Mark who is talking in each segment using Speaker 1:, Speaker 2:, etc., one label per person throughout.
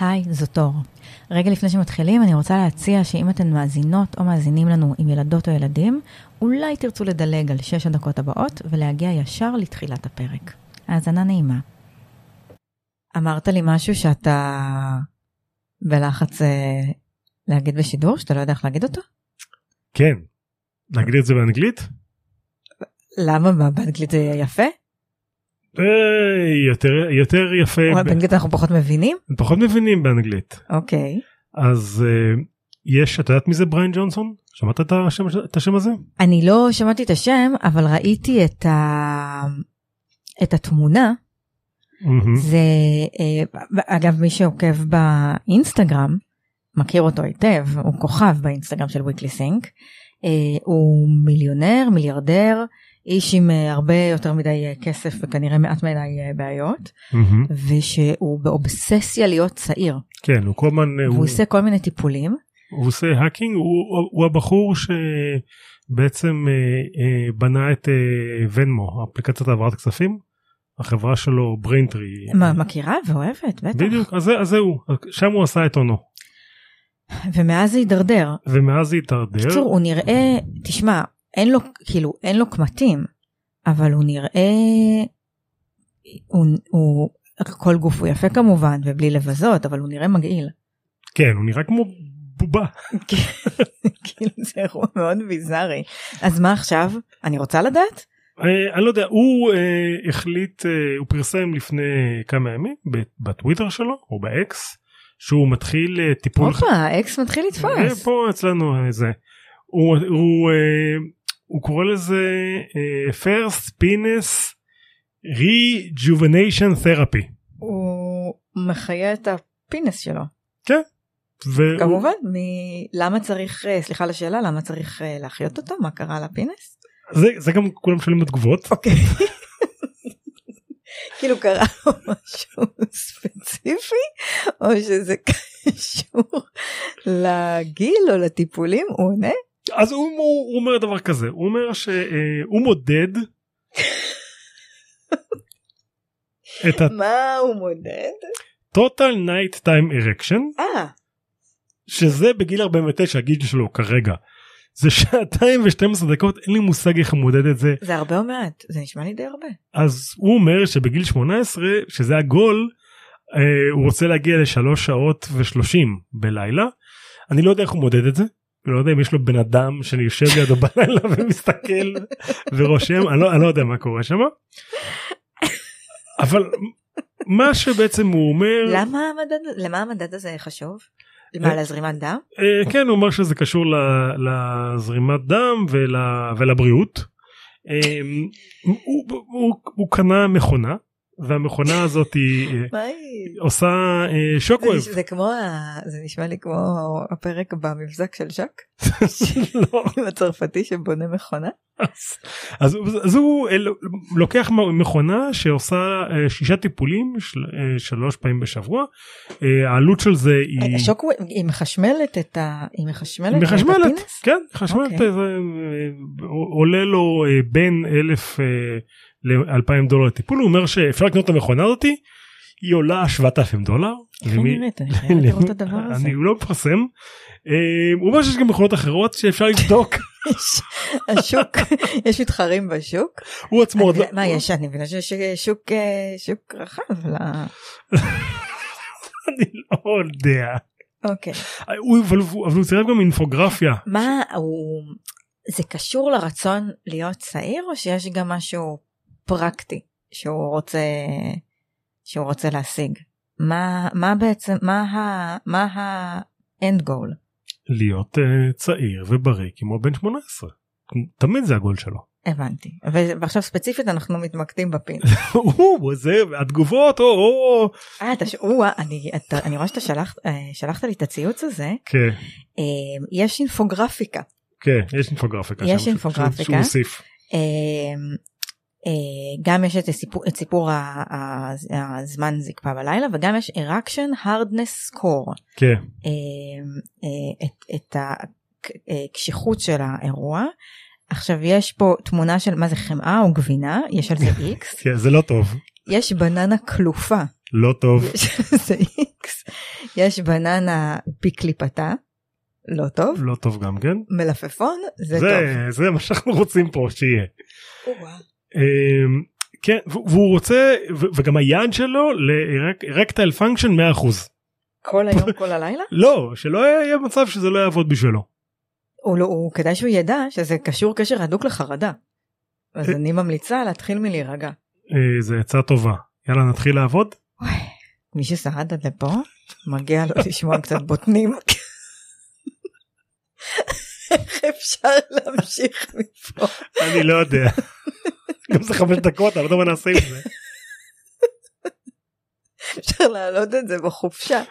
Speaker 1: היי, זאת אור. רגע לפני שמתחילים, אני רוצה להציע שאם אתן מאזינות או מאזינים לנו עם ילדות או ילדים, אולי תרצו לדלג על שש הדקות הבאות ולהגיע ישר לתחילת הפרק. האזנה נעימה. אמרת לי משהו שאתה בלחץ אה, להגיד בשידור, שאתה לא יודע איך להגיד אותו?
Speaker 2: כן. נגיד את זה באנגלית?
Speaker 1: למה? מה, באנגלית זה יפה?
Speaker 2: יותר יותר יפה.
Speaker 1: באנגלית אנחנו פחות מבינים?
Speaker 2: פחות מבינים באנגלית.
Speaker 1: אוקיי.
Speaker 2: אז אה, יש, את יודעת מי זה בריין ג'ונסון? שמעת את השם, את השם הזה?
Speaker 1: אני לא שמעתי את השם, אבל ראיתי את, ה... את התמונה. זה, אה, אגב, מי שעוקב באינסטגרם, מכיר אותו היטב, הוא כוכב באינסטגרם של וויקלי סינק. אה, הוא מיליונר, מיליארדר, איש עם אה, הרבה יותר מדי אה, כסף וכנראה מעט מדי אה, בעיות,
Speaker 2: מהמם.
Speaker 1: ושהוא באובססיה להיות צעיר.
Speaker 2: כן, הוא כל הזמן,
Speaker 1: והוא
Speaker 2: הוא
Speaker 1: עושה כל מיני טיפולים.
Speaker 2: הוא עושה hacking, הוא, הוא הבחור שבעצם אה, אה, בנה את אה, Venmo, אפליקציית העברת כספים. החברה שלו Braintree.
Speaker 1: מה, מכירה ואוהבת, בטח.
Speaker 2: בדיוק, אז אז זהו, שם הוא עשה את הונו.
Speaker 1: ומאז זה הידרדר.
Speaker 2: ומאז זה התדרדר.
Speaker 1: בקיצור, הוא נראה, תשמע, אין לו, כאילו, אין לו קמטים, אבל הוא נראה, הוא, הוא, כל גוף הוא יפה כמובן, ובלי לבזות, אבל הוא נראה מגעיל.
Speaker 2: כן, הוא נראה כמו בובה.
Speaker 1: כאילו, זה אירוע מאוד ביזארי. אז מה עכשיו? אני רוצה לדעת?
Speaker 2: אה, אני לא יודע, הוא אה, החליט, אה, הוא פרסם לפני כמה ימים בטוויטר שלו, או באקס, שהוא מתחיל אה, טיפול...
Speaker 1: הופה, האקס מתחיל
Speaker 2: אה,
Speaker 1: לתפוס.
Speaker 2: פה אצלנו אה, זה. הוא, הוא, קורא לזה אה, first penis rejuvenation therapy.
Speaker 1: הוא מחיה את הפינס שלו.
Speaker 2: והוא-
Speaker 1: כמובן, מ- למה צריך, אה, סליחה על השאלה, למה צריך אה, להחיות אותו? מה קרה לפינס?
Speaker 2: זה, זה גם כולם שואלים בתגובות.
Speaker 1: אוקיי. כאילו קרה לו משהו ספציפי, או שזה קשור לגיל או לטיפולים? הוא עונה?
Speaker 2: אז הוא, הוא, הוא אומר דבר כזה, הוא אומר שהוא מודד את
Speaker 1: מה הוא מודד?
Speaker 2: ה-total night time erection
Speaker 1: אה,
Speaker 2: שזה בגיל 49 הגיל שלו כרגע. זה שעתיים ו12 דקות אין לי מושג איך הוא מודד את זה
Speaker 1: זה הרבה או מעט, זה נשמע לי די הרבה.
Speaker 2: אז הוא אומר שבגיל 18 שזה הגול אה, הוא רוצה להגיע לשלוש שעות ושלושים בלילה. אני לא יודע איך הוא מודד את זה. לא יודע אם יש לו בן אדם שאני יושב לידו בלילה ומסתכל ורושם אני לא, אני לא יודע מה קורה שם. אבל מה שבעצם הוא אומר
Speaker 1: למה המדד, למה המדד הזה חשוב? מה, לזרימת דם?
Speaker 2: אה, כן הוא אומר שזה קשור לזרימת דם ול, ולבריאות. אה, הוא, הוא, הוא קנה מכונה והמכונה הזאת היא אה? עושה אה,
Speaker 1: זה כמו, זה נשמע לי כמו הפרק במבזק של שק,
Speaker 2: לא.
Speaker 1: עם הצרפתי שבונה מכונה.
Speaker 2: אז, הוא אה, לוקח מכונה שעושה שישה טיפולים של, שלוש פעמים בשבוע. העלות של זה היא
Speaker 1: השוק היא מחשמלת את ה... היא מחשמלת
Speaker 2: מחשמלת? כן, חשמלת,
Speaker 1: אוקיי.
Speaker 2: עולה לו בין אלף אה, לאלפיים דולר לטיפול, הוא אומר שאפשר לקנות את המכונה הזאתי, היא עולה 7,000 דולר.
Speaker 1: איך היא נראית? אני חייבת לראות את הדבר הזה.
Speaker 2: אני לא מפרסם. אה, הוא אומר שיש גם מכונות אחרות שאפשר לבדוק.
Speaker 1: השוק, יש מתחרים בשוק?
Speaker 2: הוא עצמו עוד לא...
Speaker 1: מה יש? אני מבינה שיש שוק אה, שוק רחב. ל-
Speaker 2: אני לא יודע.
Speaker 1: אוקיי.
Speaker 2: אבל הוא צירף גם אינפוגרפיה.
Speaker 1: מה הוא... זה קשור לרצון להיות צעיר או שיש גם משהו פרקטי שהוא רוצה שהוא רוצה להשיג? מה מה בעצם מה ה... מה האנד גול?
Speaker 2: להיות אה, צעיר ובריא כמו בן 18. תמיד זה הגול שלו.
Speaker 1: הבנתי. ועכשיו ספציפית אנחנו מתמקדים בפין.
Speaker 2: הוא זה התגובות או או
Speaker 1: אה, אתה. או, אני, אתה, אני רואה שאתה שלחת, אה, שלחת לי את הציוץ הזה.
Speaker 2: כן
Speaker 1: אה, יש אינפוגרפיקה.
Speaker 2: כן יש אינפוגרפיקה
Speaker 1: יש אינפוגרפיקה.
Speaker 2: שהוא הוסיף.
Speaker 1: אה, גם יש את הסיפור, את סיפור הזמן זקפה בלילה וגם יש erection hardness score.
Speaker 2: כן
Speaker 1: אה, אה, את, את הקשיחות של האירוע. עכשיו יש פה תמונה של מה זה חמאה או גבינה יש על זה x
Speaker 2: כן זה לא טוב
Speaker 1: יש בננה קלופה
Speaker 2: לא טוב
Speaker 1: יש על זה x יש בננה בקליפתה, לא טוב.
Speaker 2: לא טוב גם כן.
Speaker 1: מלפפון, זה,
Speaker 2: זה,
Speaker 1: טוב.
Speaker 2: זה מה שאנחנו רוצים פה שיהיה. אמ, כן, והוא רוצה, וגם היעד שלו ל-Erectile function 100%.
Speaker 1: כל היום, כל הלילה?
Speaker 2: לא, שלא יהיה מצב שזה לא יעבוד בשבילו.
Speaker 1: הוא, לא, הוא כדאי שהוא ידע שזה קשור קשר הדוק לחרדה. אז
Speaker 2: אה.
Speaker 1: אני ממליצה להתחיל מלהירגע.
Speaker 2: אה, זה עצה טובה. יאללה נתחיל לעבוד?
Speaker 1: מי ששרד עד לפה, מגיע לו לשמוע קצת בוטנים. איך אפשר להמשיך מפה?
Speaker 2: אני לא יודע. גם זה חמש דקות, אני לא יודע מה נעשה עם זה.
Speaker 1: אפשר להעלות את זה בחופשה.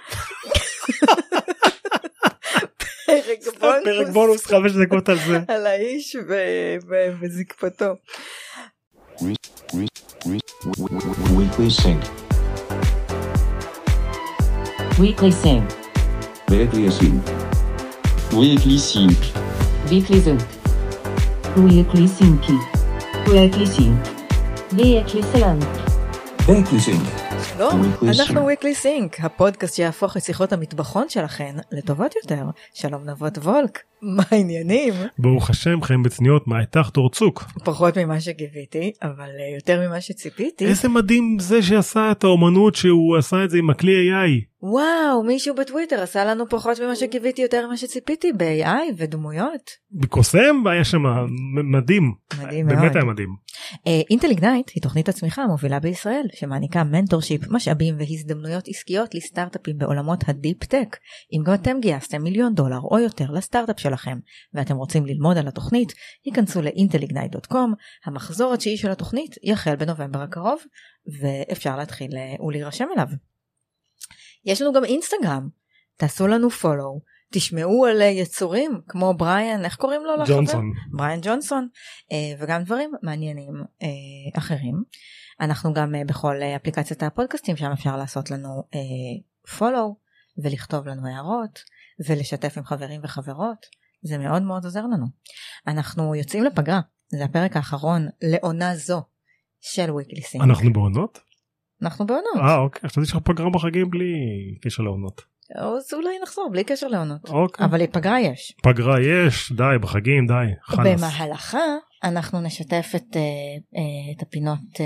Speaker 1: פרק
Speaker 2: פרק
Speaker 1: בונוס
Speaker 2: בונוס חמש דקות על זה.
Speaker 1: על האיש וזקפתו.
Speaker 3: Weekly Sync.
Speaker 4: Weekly Sync.
Speaker 3: Weekly Sync.
Speaker 5: Weekly Sync.
Speaker 4: Weekly Sync. Weekly Sync.
Speaker 3: ויקליסינק. ויקליסינק.
Speaker 1: שלום, אנחנו ויקלי סינק, הפודקאסט שיהפוך את שיחות המטבחון שלכן לטובות יותר. שלום נבות וולק. מה העניינים?
Speaker 2: ברוך השם חיים בצניעות מה איתך תורצוק.
Speaker 1: פחות ממה שקיוויתי, אבל אה, יותר ממה שציפיתי.
Speaker 2: איזה מדהים זה שעשה את האומנות שהוא עשה את זה עם הכלי AI.
Speaker 1: וואו, מישהו בטוויטר עשה לנו פחות ממה שקיוויתי יותר ממה שציפיתי ב-AI ודמויות.
Speaker 2: בקוסם היה שם מדהים.
Speaker 1: מדהים
Speaker 2: באמת
Speaker 1: מאוד.
Speaker 2: היה מדהים.
Speaker 1: Intel Ignite היא תוכנית הצמיחה המובילה בישראל שמעניקה mentorship, משאבים והזדמנויות עסקיות לסטארט-אפים בעולמות ה-deep tech. אם גם אתם גייסתם מיליון דולר או יותר לסטארט-אפ שלכם ואתם רוצים ללמוד על התוכנית, היכנסו ל-intelignite.com, המחזור התשיעי של התוכנית יחל בנובמבר הקרוב ואפשר להתחיל אה, ולהירשם אליו. יש לנו גם אינסטגרם, תעשו לנו פולו, תשמעו על אה, יצורים כמו בריאן, איך קוראים לו?
Speaker 2: ג'ונסון.
Speaker 1: בריאן ג'ונסון אה, וגם דברים מעניינים אחרים. אנחנו גם בכל אפליקציית הפודקאסטים שם אפשר לעשות לנו פולו ולכתוב לנו הערות ולשתף עם חברים וחברות זה מאוד מאוד עוזר לנו. אנחנו יוצאים לפגרה זה הפרק האחרון לעונה זו של וויקלי סינק.
Speaker 2: אנחנו בעונות?
Speaker 1: אנחנו בעונות.
Speaker 2: אה אוקיי חשבתי שיש לך פגרה בחגים בלי קשר לעונות.
Speaker 1: אז אולי נחזור בלי קשר לעונות.
Speaker 2: אוקיי.
Speaker 1: אבל פגרה יש.
Speaker 2: פגרה יש די בחגים די. חלאס.
Speaker 1: במהלכה אנחנו נשתף את, אה, אה, את הפינות אה,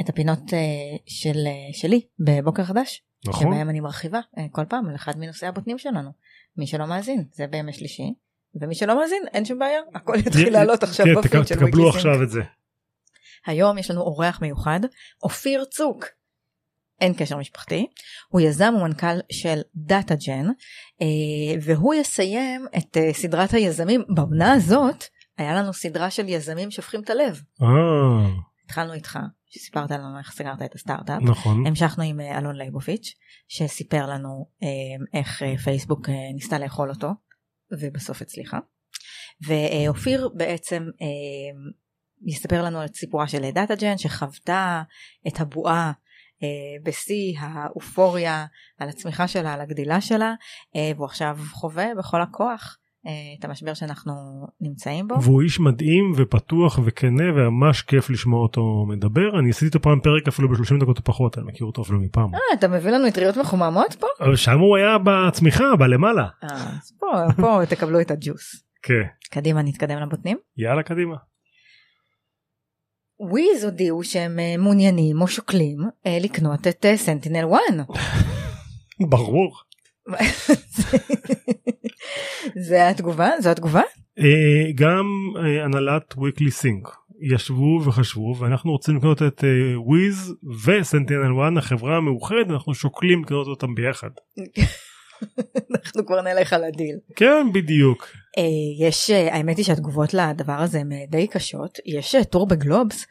Speaker 1: את הפינות של, שלי בבוקר חדש
Speaker 2: נכון.
Speaker 1: שבהם אני מרחיבה כל פעם על אחד מנושאי הבוטנים שלנו מי שלא מאזין זה בימי שלישי ומי שלא מאזין אין שום בעיה הכל יתחיל לעלות עכשיו
Speaker 2: כן,
Speaker 1: בפיד של
Speaker 2: תקבלו עכשיו את זה.
Speaker 1: היום יש לנו אורח מיוחד, אופיר צוק. אין קשר משפחתי, הוא יזם ומנכ"ל של Datagen, אה, והוא יסיים את אה, סדרת היזמים. בעונה הזאת היה לנו סדרה של יזמים שפותחים את הלב.
Speaker 2: אה
Speaker 1: התחלנו איתך, שסיפרת לנו איך סגרת את הסטארט-אפ.
Speaker 2: נכון.
Speaker 1: המשכנו עם אה, אלון ליבוביץ', שסיפר לנו אה, איך אה, פייסבוק ניסתה לאכול אותו, ובסוף הצליחה. ואופיר בעצם יספר לנו על סיפורה של דאטה-ג'ן, שחוותה את הבועה בשיא האופוריה על הצמיחה שלה, על הגדילה שלה, והוא עכשיו חווה בכל הכוח את המשבר שאנחנו נמצאים בו.
Speaker 2: והוא איש מדהים ופתוח וכנה וממש כיף לשמוע אותו מדבר אני עשיתי איתו פעם פרק אפילו ב-30 דקות או פחות אני מכיר אותו אפילו מפעם.
Speaker 1: אה, אתה מביא לנו אטריות מחוממות פה?
Speaker 2: שם הוא היה בצמיחה בלמעלה.
Speaker 1: אה, אז פה, פה תקבלו את הג'וס.
Speaker 2: כן.
Speaker 1: קדימה נתקדם לבוטנים.
Speaker 2: יאללה קדימה.
Speaker 1: Wiz הודיעו שהם אה, מעוניינים או שוקלים אה, לקנות את SentinelOne.
Speaker 2: ברור.
Speaker 1: זה התגובה? זו התגובה?
Speaker 2: אה, גם אה, הנהלת Weekly Sync ישבו וחשבו ואנחנו רוצים לקנות את Wiz ו SentinelOne החברה המאוחדת אנחנו שוקלים לקנות אותם ביחד.
Speaker 1: אנחנו כבר נלך על הדיל.
Speaker 2: כן בדיוק.
Speaker 1: אה, יש, האמת היא שהתגובות לדבר הזה הן די קשות. יש טור בגלובס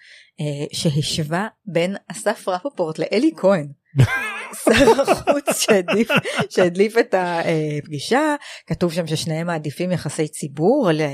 Speaker 1: שהשווה בין אסף רפפורט לאלי כהן. שר החוץ שהדליף, שהדליף את הפגישה, כתוב שם ששניהם מעדיפים יחסי ציבור על, אה,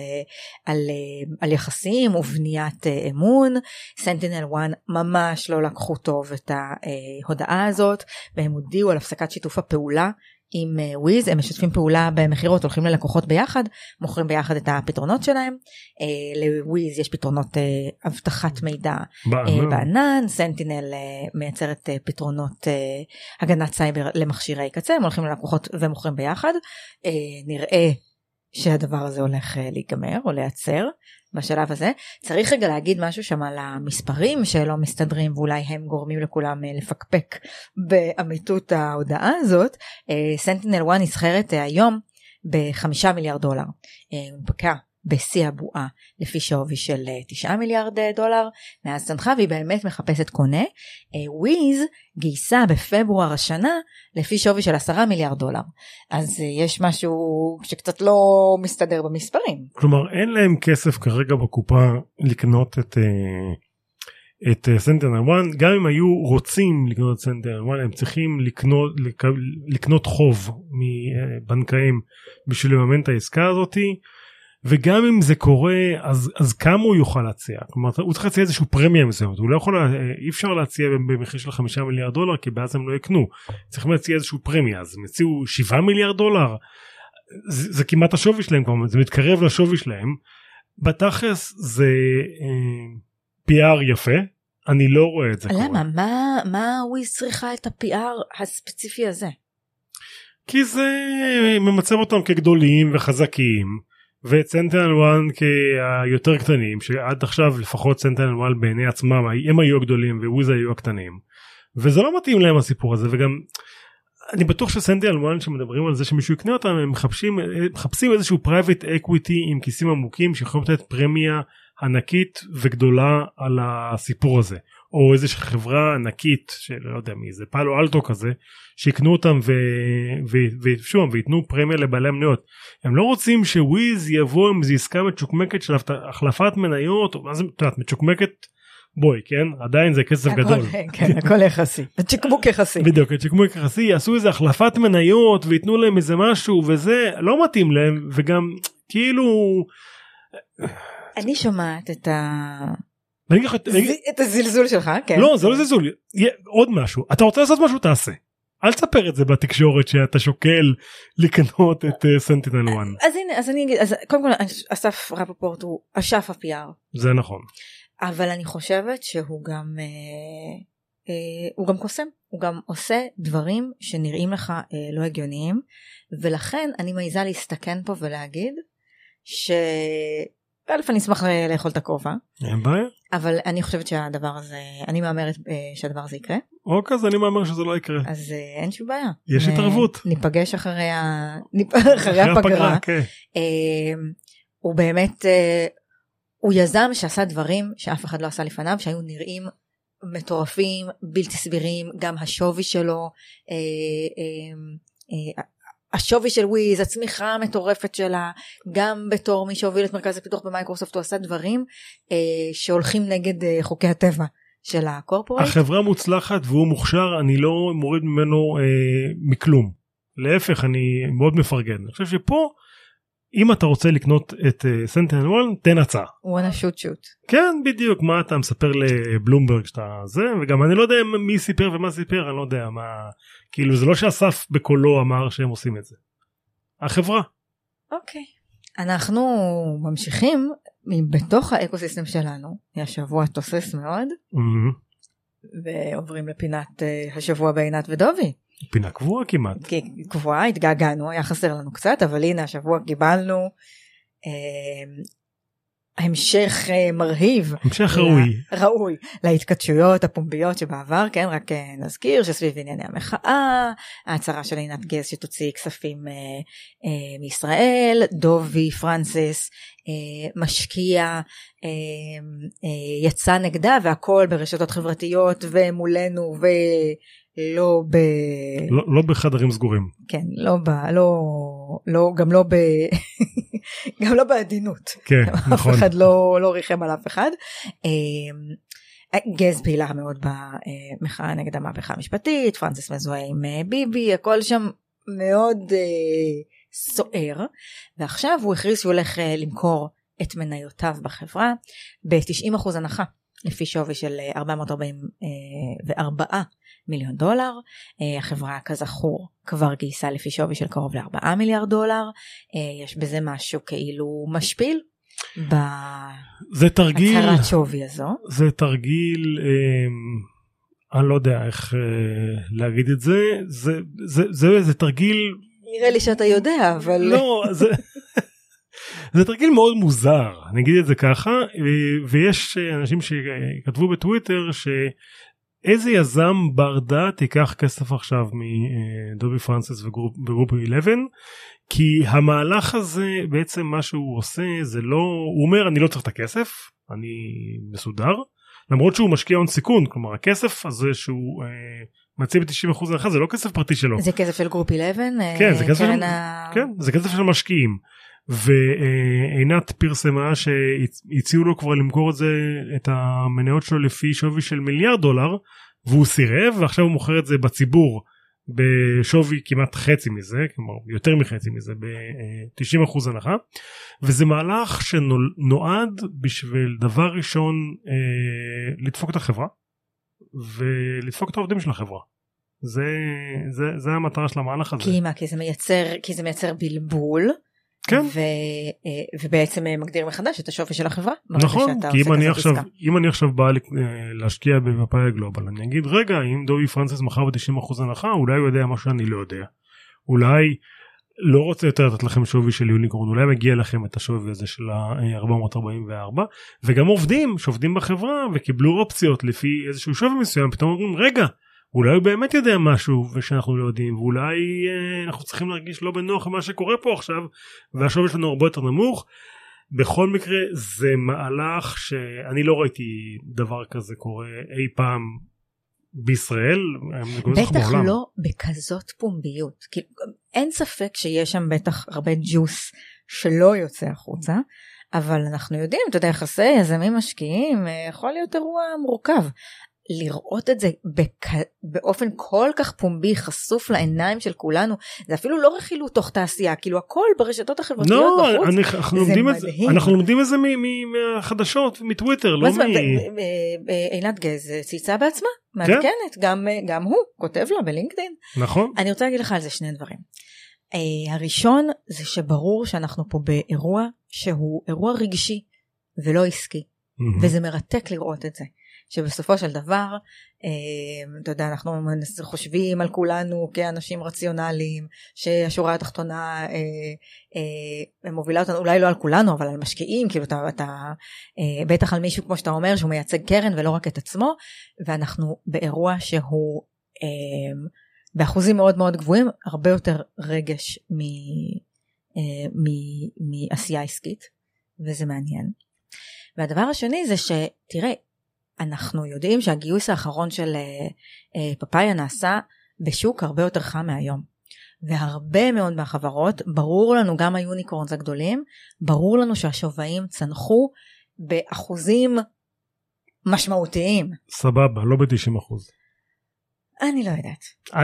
Speaker 1: על, אה, על יחסים ובניית אה, אמון. סנטינל 1 ממש לא לקחו טוב את ההודעה הזאת והם הודיעו על הפסקת שיתוף הפעולה עם אה, וויז, הם משתפים פעולה במכירות, הולכים ללקוחות ביחד, מוכרים ביחד את הפתרונות שלהם. אה, לוויז יש פתרונות אה, אבטחת מידע אה,
Speaker 2: בענן.
Speaker 1: סנטינל אה, מייצרת אה, פתרונות אה, הגנת סייבר למכשירי קצה, הם הולכים ללקוחות ומוכרים ביחד. אה, נראה שהדבר הזה הולך אה, להיגמר או להיעצר בשלב הזה. צריך רגע להגיד משהו שם על המספרים שלא מסתדרים ואולי הם גורמים לכולם אה, לפקפק באמיתות ההודעה הזאת. סנטינל 1 נסחרת אה, היום בחמישה מיליארד דולר. אה, הונפקה בשיא הבועה לפי שווי של אה, 9 מיליארד אה, דולר מאז צנחה והיא באמת מחפשת קונה. אה, וויז גייסה בפברואר השנה לפי שווי של 10 מיליארד דולר. אז אה, יש משהו שקצת לא מסתדר במספרים.
Speaker 2: כלומר אין להם כסף כרגע בקופה לקנות את אה, את סנטנל 1 גם אם היו רוצים לקנות את סנטנל 1 הם צריכים לקנות לק- לקנות חוב מבנקאים בשביל לממן את העסקה הזאתי וגם אם זה קורה אז אז כמה הוא יוכל להציע? כלומר הוא צריך להציע איזשהו פרמיה מסוימת. הוא לא יכול לה- אי אפשר להציע במחיר של חמישה מיליארד דולר כי ואז הם לא יקנו. צריכים להציע איזשהו פרמיה. אז הם הציעו שבעה מיליארד דולר. זה, זה כמעט השווי שלהם כבר זה מתקרב לשווי שלהם. בתכלס זה אה, PR יפה. אני לא רואה את זה
Speaker 1: למה?
Speaker 2: קורה.
Speaker 1: מה, מה וויז צריכה את ה-PR הספציפי הזה?
Speaker 2: כי זה ממצב אותם כגדולים וחזקים ואת סנטנל 1 כיותר קטנים שעד עכשיו לפחות סנטנל 1 בעיני עצמם הם היו הגדולים וויז היו הקטנים. וזה לא מתאים להם הסיפור הזה וגם אני בטוח שסנטנל 1 שמדברים על זה שמישהו יקנה אותם הם מחפשים, מחפשים איזשהו private equity עם כיסים עמוקים שיכולים לתת פרמיה ענקית וגדולה על הסיפור הזה או איזושהי חברה ענקית שלא יודע מי זה פאלו אלטו כזה שיקנו אותם ו- ו- ושוב וייתנו פרמיה לבעלי המניות הם לא רוצים שוויז יבוא עם איזו עסקה מצ'וקמקת של החלפת מניות או מה זה את יודעת מצ'וקמקת בואי כן עדיין זה כסף גדול
Speaker 1: הכל, כן, הכל יחסי. צ'קמוק יחסי.
Speaker 2: בדיוק צ'קמוק יחסי יעשו איזה החלפת מניות וייתנו להם איזה משהו וזה לא מתאים להם וגם כאילו
Speaker 1: אני שומעת את ה...
Speaker 2: אני אגיד לך-
Speaker 1: את הזלזול שלך, כן.
Speaker 2: לא זה לא זלזול עוד משהו. אתה רוצה לעשות משהו תעשה. אל תספר את זה בתקשורת שאתה שוקל לקנות את סנטינל 1
Speaker 1: אז הנה, אז אני אגיד, אז קודם כל אסף רפפורט הוא אשף ה-PR,
Speaker 2: זה נכון.
Speaker 1: אבל אני חושבת שהוא גם, אה, אה, הוא גם קוסם, הוא גם עושה דברים שנראים לך אה, לא הגיוניים, ולכן אני מעיזה להסתכן פה ולהגיד ש... א', אני אשמח לאכול את הכובע,
Speaker 2: אין בעיה
Speaker 1: אבל אני חושבת שהדבר הזה, אני מהמרת אה, שהדבר הזה יקרה,
Speaker 2: אוקיי אז אני מהמר שזה לא יקרה
Speaker 1: אז אה, אין שום בעיה.
Speaker 2: יש התערבות.
Speaker 1: ניפגש אחרי, ה... אחרי הפגרה.
Speaker 2: כן.
Speaker 1: אה, הוא באמת, אה, הוא יזם שעשה דברים שאף אחד לא עשה לפניו, שהיו נראים מטורפים, בלתי סבירים, גם השווי שלו, אה, השווי של וויז, הצמיחה המטורפת שלה, גם בתור מי שהוביל את מרכז הפיתוח במייקרוסופט, הוא עשה דברים אה, שהולכים נגד אה, חוקי הטבע של ה corporate.
Speaker 2: החברה מוצלחת והוא מוכשר אני לא מוריד ממנו אה, מכלום להפך אני מאוד מפרגן אני חושב שפה אם אתה רוצה לקנות את סנטנל 1 תן הצעה
Speaker 1: wanna shoot shoot.
Speaker 2: כן בדיוק מה אתה מספר לבלומברג שאתה זה וגם אני לא יודע מי סיפר ומה סיפר אני לא יודע מה כאילו זה לא שאסף בקולו אמר שהם עושים את זה. החברה
Speaker 1: אוקיי. אנחנו ממשיכים בתוך האקוסיסטם שלנו, השבוע תוסס מאוד,
Speaker 2: אמ,
Speaker 1: ועוברים לפינת אה, השבוע בעינת ודובי.
Speaker 2: פינה קבועה כמעט.
Speaker 1: קבועה, התגעגענו, היה חסר לנו קצת, אבל הנה השבוע קיבלנו אה, המשך אה, מרהיב.
Speaker 2: המשך
Speaker 1: ל-
Speaker 2: ראוי.
Speaker 1: ראוי. להתכתשויות הפומביות שבעבר כן רק אה, נזכיר שסביב ענייני המחאה ההצהרה של עינת גז שתוציא כספים אה, אה, מישראל דובי פרנסיס אה, משקיע אה, אה, יצא נגדה והכל ברשתות חברתיות ומולנו ולא ב...
Speaker 2: לא, לא בחדרים סגורים
Speaker 1: כן לא ב... לא... לא גם לא ב... גם לא בעדינות.
Speaker 2: כן
Speaker 1: אף
Speaker 2: נכון
Speaker 1: אחד לא, לא ריחם על אף אחד. אה, גז פעילה מאוד במחאה נגד המהפכה המשפטית, פרנסיס מזוהה עם אה, ביבי, הכל שם מאוד אה, סוער, ועכשיו הוא הכריז שהוא הולך אה, למכור את מניותיו בחברה ב-90% הנחה, לפי שווי של אה, 444 מיליון דולר. אה, החברה כזכור כבר גייסה לפי שווי של קרוב ל-4 מיליארד דולר. אה, יש בזה משהו כאילו משפיל
Speaker 2: זה תרגיל,
Speaker 1: בהצהרת שווי הזו.
Speaker 2: זה תרגיל, אה, אני לא יודע איך אה, להגיד את זה, זה, זה, זה, זה תרגיל,
Speaker 1: נראה לי שאתה יודע אבל
Speaker 2: לא, זה, זה תרגיל מאוד מוזר, אני אגיד את זה ככה, אה, ויש אנשים שכתבו בטוויטר שאיזה יזם בר דעת ייקח כסף עכשיו מדובי פרנסס וגרופ, וגרופ 11 כי המהלך הזה בעצם מה שהוא עושה זה לא הוא אומר אני לא צריך את הכסף אני מסודר למרות שהוא משקיע הון סיכון. כלומר הכסף הזה שהוא אה, מציע ב-90% הנחה זה לא כסף פרטי שלו.
Speaker 1: זה כסף של גרופ 11?
Speaker 2: כן זה כסף, של,
Speaker 1: ה...
Speaker 2: כן, זה כסף של משקיעים ועינת פרסמה שהציעו לו כבר למכור את זה את המניות שלו לפי שווי של מיליארד דולר והוא סירב ועכשיו הוא מוכר את זה בציבור בשווי כמעט חצי מזה, כלומר יותר מחצי מזה, ב-90% הנחה, וזה מהלך שנועד בשביל דבר ראשון אה, לדפוק את החברה ולדפוק את העובדים של החברה. זה, זה, זה המטרה של המהלך הזה.
Speaker 1: כי מה? כי זה מייצר, כי זה מייצר בלבול.
Speaker 2: כן.
Speaker 1: ו, אה, ובעצם אה, מגדיר מחדש את השווי של החברה.
Speaker 2: נכון, כי אם אני, עכשיו. אם אני עכשיו בא אה, להשקיע בפאפאיה גלובל, אני אגיד רגע, אם דובי פרנסס מכר ב-90% הנחה, אולי הוא יודע מה שאני לא יודע. אולי לא רוצה יותר לתת לכם שווי של יוניקורן, אולי מגיע לכם את השווי הזה של ה-444, וגם עובדים שעובדים בחברה וקיבלו אופציות לפי איזשהו שווי מסוים, פתאום אומרים רגע, אולי הוא באמת יודע משהו ושאנחנו לא יודעים, ואולי אה, אנחנו צריכים להרגיש לא בנוח עם מה שקורה פה עכשיו, והשווי שלנו הרבה יותר נמוך. בכל מקרה זה מהלך שאני לא ראיתי דבר כזה קורה אי פעם בישראל,
Speaker 1: בטח. לא בכזאת פומביות. אין ספק שיש שם בטח הרבה ג'וס שלא יוצא החוצה, אבל אנחנו יודעים, אתה יודע, יחסי יזמים משקיעים, אה, יכול להיות אירוע מורכב. לראות את זה בק... באופן כל כך פומבי חשוף לעיניים של כולנו זה אפילו לא רכילות תוך תעשייה כאילו הכל ברשתות החברתיות
Speaker 2: לא,
Speaker 1: בחוץ.
Speaker 2: אני, אנחנו,
Speaker 1: זה
Speaker 2: לומדים את
Speaker 1: מדהים.
Speaker 2: אנחנו לומדים את זה מ- מ- מהחדשות מטוויטר לא מ...
Speaker 1: עינת גז צייצה בעצמה מעדכנת גם גם הוא כותב לה בלינקדאין
Speaker 2: נכון
Speaker 1: אני רוצה להגיד לך על זה שני דברים. Uh, הראשון זה שברור שאנחנו פה באירוע שהוא אירוע רגשי ולא עסקי
Speaker 2: מהמם.
Speaker 1: וזה מרתק לראות את זה. שבסופו של דבר uh, אתה יודע אנחנו חושבים על כולנו כאנשים רציונליים שהשורה התחתונה uh, uh, מובילה אותנו אולי לא על כולנו אבל על משקיעים כאילו אתה, אתה בטח על מישהו כמו שאתה אומר שהוא מייצג קרן ולא רק את עצמו ואנחנו באירוע שהוא באחוזים מאוד מאוד גבוהים הרבה יותר רגש אה, מעשייה עסקית וזה מעניין. והדבר השני זה שתראה אנחנו יודעים שהגיוס האחרון של אה, אה, פפאיה נעשה בשוק הרבה יותר חם מהיום. והרבה מאוד מהחברות ברור לנו גם היוניקורנס הגדולים ברור לנו שהשווים צנחו באחוזים משמעותיים.
Speaker 2: סבבה לא ב-90 אחוז
Speaker 1: אני לא יודעת.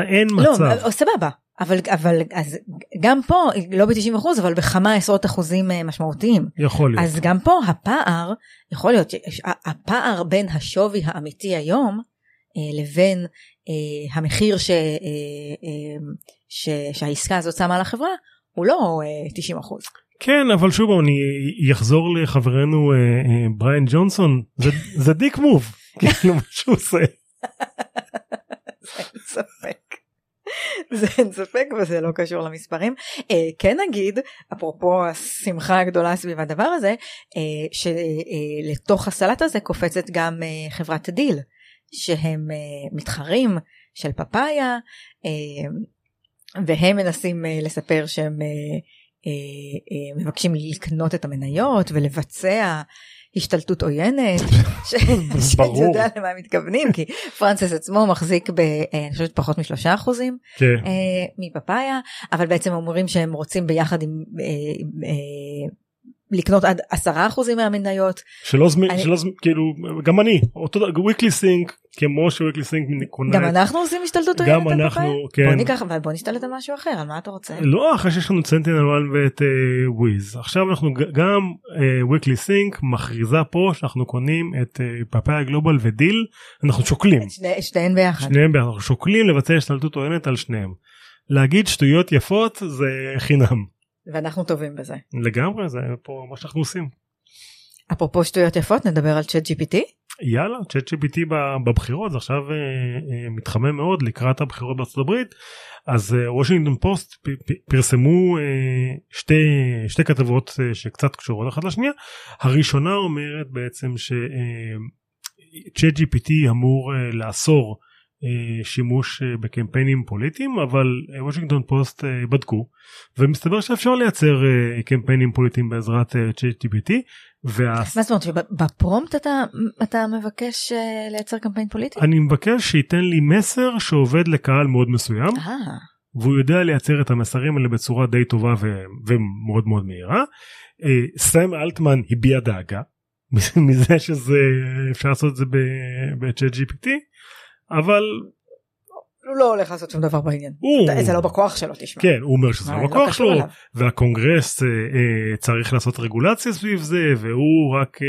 Speaker 2: אין
Speaker 1: לא,
Speaker 2: מצב
Speaker 1: או, סבבה. אבל אבל אז גם פה לא ב-90 אחוז אבל בכמה עשרות אחוזים אה, משמעותיים.
Speaker 2: יכול להיות.
Speaker 1: אז גם פה הפער יכול להיות שהפער בין השווי האמיתי היום אה, לבין אה, המחיר ש, ש, שהעסקה הזאת שמה על החברה הוא לא אה, 90 אחוז.
Speaker 2: כן אבל שוב אני אחזור לחברנו בריין ג'ונסון. זה, זה דיק מוב. כאילו מה שהוא עושה
Speaker 1: אין ספק. זה אין ספק וזה לא קשור למספרים. אה, כן נגיד, אפרופו השמחה הגדולה סביב הדבר הזה, אה, שלתוך הסלט הזה קופצת גם אה, חברת דיל, שהם אה, מתחרים של פפאיה, אה, והם מנסים אה, לספר שהם אה, אה, אה, מבקשים לקנות את המניות ולבצע השתלטות עוינת, שאתה יודע למה הם מתכוונים, כי פרנסס עצמו מחזיק ב... אה, אני חושבת פחות משלושה אחוזים
Speaker 2: כן.
Speaker 1: אה, מפפאיה, אבל בעצם אומרים שהם רוצים ביחד עם... אה, אה, לקנות עד 10% מהמניות.
Speaker 2: שלא זמין,
Speaker 1: אני-
Speaker 2: שלא זמין, כאילו, גם אני, אותו דבר, וויקלי סינק, כמו שוויקלי סינק קונה,
Speaker 1: גם אנחנו עושים השתלטות
Speaker 2: גם
Speaker 1: עוינת על
Speaker 2: אנחנו,
Speaker 1: פאפאיה?
Speaker 2: כן.
Speaker 1: בוא ניקח, אבל בוא נשתלט על משהו אחר, על מה אתה רוצה?
Speaker 2: לא אחרי שיש לנו סנטינל 1 ואת אה, וויז עכשיו אנחנו גם וויקלי סינק מכריזה פה שאנחנו קונים את אה, פאפאיה גלובל ודיל אנחנו שוקלים
Speaker 1: את שני- שתיהן ביחד.
Speaker 2: שניהם ביחד אנחנו שוקלים לבצע השתלטות עוינת על שניהם. להגיד שטויות יפות זה חינם
Speaker 1: ואנחנו טובים בזה.
Speaker 2: לגמרי זה פה מה שאנחנו עושים.
Speaker 1: אפרופו שטויות יפות, נדבר על צ'אט GPT.
Speaker 2: יאללה צ'אט GPT בבחירות זה עכשיו אה, אה, מתחמם מאוד לקראת הבחירות בארצות הברית אז אה, וושינגטון פוסט פ- פ- פרסמו אה, שתי שתי כתבות אה, שקצת קשורות אחת לשנייה הראשונה אומרת בעצם שצ'אט GPT אמור אה, לאסור אה, שימוש אה, בקמפיינים פוליטיים אבל אה, וושינגטון פוסט אה, בדקו ומסתבר שאפשר לייצר אה, קמפיינים פוליטיים בעזרת צ'אט GPT. וה...
Speaker 1: מה זאת אומרת, שבפרומפט אתה, אתה מבקש אה, לייצר קמפיין פוליטי?
Speaker 2: אני מבקש שייתן לי מסר שעובד לקהל מאוד מסוים
Speaker 1: אה,
Speaker 2: והוא יודע לייצר את המסרים האלה בצורה די טובה ו- ומאוד מאוד מהירה. אה, סם אלטמן הביע דאגה מזה שזה אפשר לעשות את זה בצ'אט GPT אבל
Speaker 1: הוא לא הולך לעשות שום דבר בעניין.
Speaker 2: הוא
Speaker 1: זה לא בכוח שלו, תשמע.
Speaker 2: כן הוא אומר שזה
Speaker 1: אה,
Speaker 2: לא
Speaker 1: לא
Speaker 2: בכוח שלו
Speaker 1: אליו.
Speaker 2: והקונגרס אה, אה, צריך לעשות רגולציה סביב זה והוא רק אה,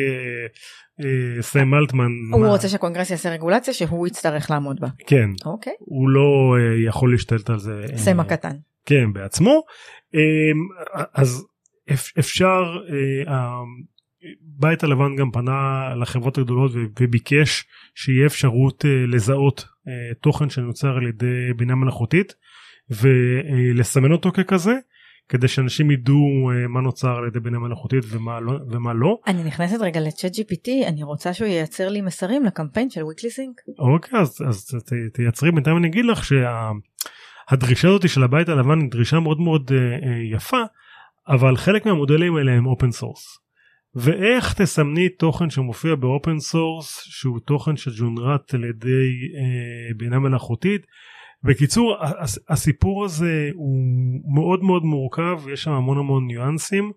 Speaker 2: אה, סם אלטמן
Speaker 1: הוא
Speaker 2: מה-
Speaker 1: רוצה שהקונגרס יעשה רגולציה שהוא יצטרך לעמוד בה.
Speaker 2: כן
Speaker 1: אוקיי.
Speaker 2: הוא לא אה, יכול להשתלט על זה. אה,
Speaker 1: סם הקטן.
Speaker 2: כן בעצמו אמ, אז אפ- אפשר אה, הבית הלבן גם פנה לחברות הגדולות וביקש שיהיה אפשרות אה, לזהות אה, תוכן שנוצר על ידי בינה מלאכותית ולסמן אותו ככזה כדי שאנשים ידעו אה, מה נוצר על ידי בינה מלאכותית ומה לא, ומה לא.
Speaker 1: אני נכנסת רגע לצ'אט GPT, אני רוצה שהוא ייצר לי מסרים לקמפיין של וויקלי סינק.
Speaker 2: אוקיי אז, אז ת, תייצרי בינתיים אני אגיד לך שהדרישה הזאת של הבית הלבן היא דרישה מאוד מאוד אה, יפה אבל חלק מהמודלים האלה הם open source. ואיך תסמני תוכן שמופיע ב-open source שהוא תוכן שג'ונרט על ידי אה, בינה מלאכותית. בקיצור הס- הסיפור הזה הוא מאוד מאוד מורכב יש שם המון המון ניואנסים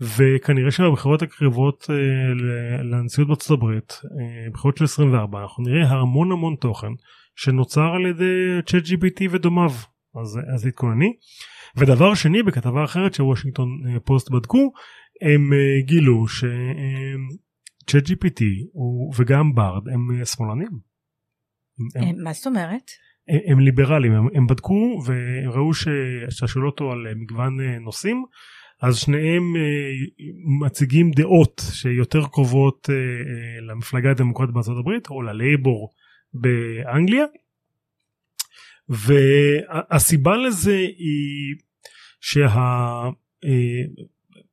Speaker 2: וכנראה שבבחירות הקרבות אה, לנשיאות בארצות הברית אה, בחירות של 24 אנחנו נראה המון המון תוכן שנוצר על ידי ChatGPT ודומיו אז אז התכונני. ודבר שני בכתבה אחרת שוושינגטון אה, פוסט בדקו הם אה, גילו שצ'אט GPT הוא- וגם ברד הם אה, שמאלנים. הם,
Speaker 1: אה, מה זאת אומרת?
Speaker 2: הם, הם ליברלים הם, הם בדקו וראו ששאלו אותו על אה, מגוון אה, נושאים אז שניהם אה, מציגים דעות שיותר קרובות אה, אה, למפלגה הדמוקרטית בארצות הברית או ללייבור באנגליה והסיבה לזה היא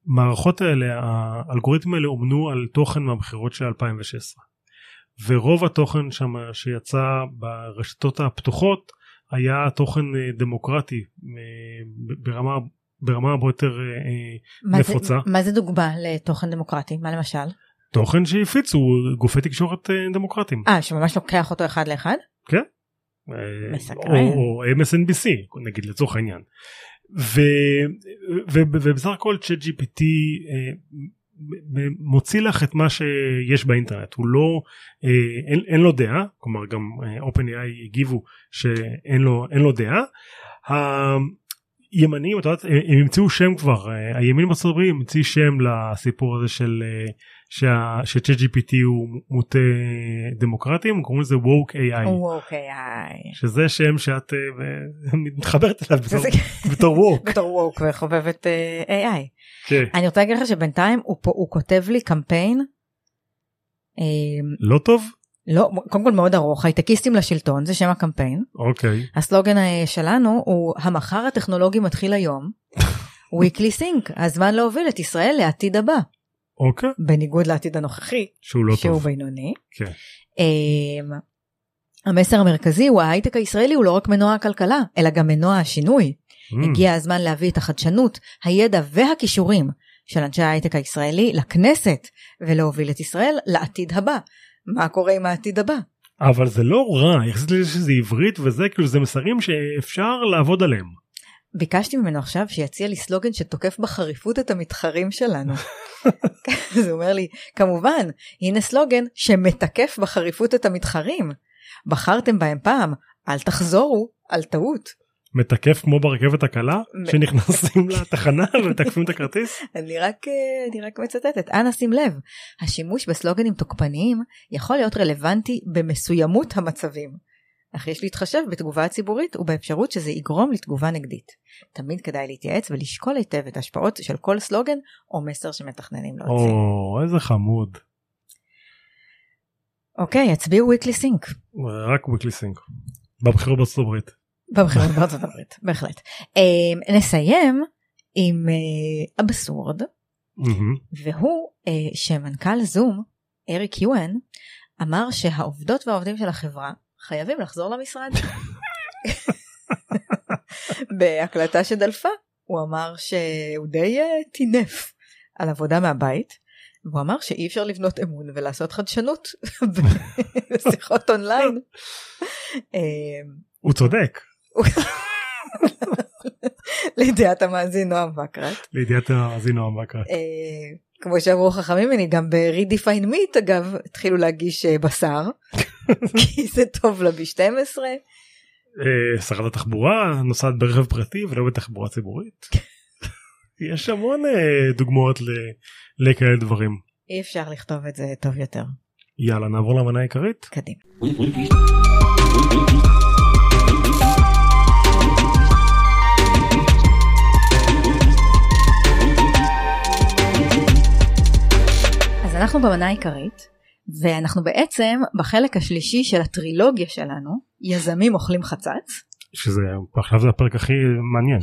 Speaker 2: שהמערכות האלה האלגוריתמים האלה אומנו על תוכן מהבחירות של 2016 ורוב התוכן שם שיצא ברשתות הפתוחות היה תוכן אה, דמוקרטי אה, ברמה ברמה הרבה יותר אה,
Speaker 1: מה זה-
Speaker 2: נפוצה.
Speaker 1: מה זה דוגמה לתוכן דמוקרטי? מה למשל?
Speaker 2: תוכן שהפיצו גופי תקשורת אה, דמוקרטיים.
Speaker 1: אה, שממש לוקח אותו אחד לאחד?
Speaker 2: אה,
Speaker 1: מסקרן.
Speaker 2: או, או MSNBC נגיד לצורך העניין. ובסך הכל צ'אט GPT אה, מוציא לך את מה שיש באינטרנט הוא לא אה, אין, אין לו דעה כלומר גם אה, OpenAI הגיבו שאין לו אין לו דעה. הימנים את יודעת הם המציאו שם כבר הימין בארצות הברית המציא שם לסיפור הזה של שצ'אט GPT הוא מוטה דמוקרטים קוראים לזה woke AI.
Speaker 1: אוקיי, איי.
Speaker 2: שזה שם שאת אה, מתחברת אליו בתור- ווק.
Speaker 1: בתור ווק וחובבת אה, AI.
Speaker 2: כן.
Speaker 1: אני רוצה להגיד לך שבינתיים הוא פה- הוא כותב לי קמפיין. אה,
Speaker 2: לא טוב?
Speaker 1: לא, קודם כל מאוד ארוך, הייטקיסטים לשלטון, זה שם הקמפיין.
Speaker 2: אוקיי.
Speaker 1: הסלוגן שלנו הוא המחר הטכנולוגי מתחיל היום. weekly sync, הזמן להוביל את ישראל לעתיד הבא,
Speaker 2: אוקיי.
Speaker 1: בניגוד לעתיד הנוכחי,
Speaker 2: שהוא לא
Speaker 1: שהוא
Speaker 2: טוב.
Speaker 1: בינוני.
Speaker 2: כן.
Speaker 1: אמ, המסר המרכזי הוא ההייטק הישראלי הוא לא רק מנוע הכלכלה, אלא גם מנוע השינוי.
Speaker 2: Mm,
Speaker 1: הגיע הזמן להביא את החדשנות, הידע והכישורים של אנשי ההייטק הישראלי לכנסת, ולהוביל את ישראל לעתיד הבא. מה קורה עם העתיד הבא?
Speaker 2: אבל זה לא רע, יחסית לזה שזה עברית וזה כאילו זה מסרים שאפשר לעבוד עליהם.
Speaker 1: ביקשתי ממנו עכשיו שיציע לי סלוגן שתוקף בחריפות את המתחרים שלנו. אז הוא אומר לי, כמובן, הנה סלוגן שמתקף בחריפות את המתחרים. בחרתם בהם פעם, אל תחזורו על טעות.
Speaker 2: מתקף כמו ברכבת הקלה שנכנסים לתחנה ומתקפים את הכרטיס?
Speaker 1: אני רק, אה, אני רק מצטטת, אנא שים לב, השימוש בסלוגנים תוקפניים יכול להיות רלוונטי במסוימות המצבים. אך יש להתחשב בתגובה הציבורית ובאפשרות שזה יגרום לתגובה נגדית. תמיד כדאי להתייעץ ולשקול היטב את ההשפעות של כל סלוגן או מסר שמתכננים להוציא.
Speaker 2: או איזה חמוד.
Speaker 1: אוקיי, הצביעו weekly sync.
Speaker 2: רק וויקלי סינק. בבחירות בארצות הברית.
Speaker 1: בבחירות בארצות הברית, בהחלט. אה, נסיים עם אה, אבסורד. והוא אה, שמנכ"ל זום, אריק יואן, אמר שהעובדות והעובדים של החברה חייבים לחזור למשרד. בהקלטה שדלפה הוא אמר שהוא די אה, טינף על עבודה מהבית. והוא אמר שאי אפשר לבנות אמון ולעשות חדשנות בשיחות אונליין. אה,
Speaker 2: הוא צודק.
Speaker 1: לידיעת המאזין נועם וקרת.
Speaker 2: לידיעת המאזין נועם בקרה.
Speaker 1: אה, כמו שאמרו חכמים ממני גם ב-Redefine Meat אגב התחילו להגיש אה, בשר כי זה טוב לה ב-12
Speaker 2: אה, שרת התחבורה נוסעת ברכב פרטי ולא בתחבורה ציבורית. יש המון אה, דוגמאות ל- לכאלה דברים.
Speaker 1: אי אפשר לכתוב את זה טוב יותר
Speaker 2: יאללה נעבור למנה העיקרית.
Speaker 1: קדימה. אז אנחנו במנה העיקרית ואנחנו בעצם בחלק השלישי של הטרילוגיה שלנו יזמים אוכלים חצץ
Speaker 2: שזה עכשיו זה הפרק הכי מעניין.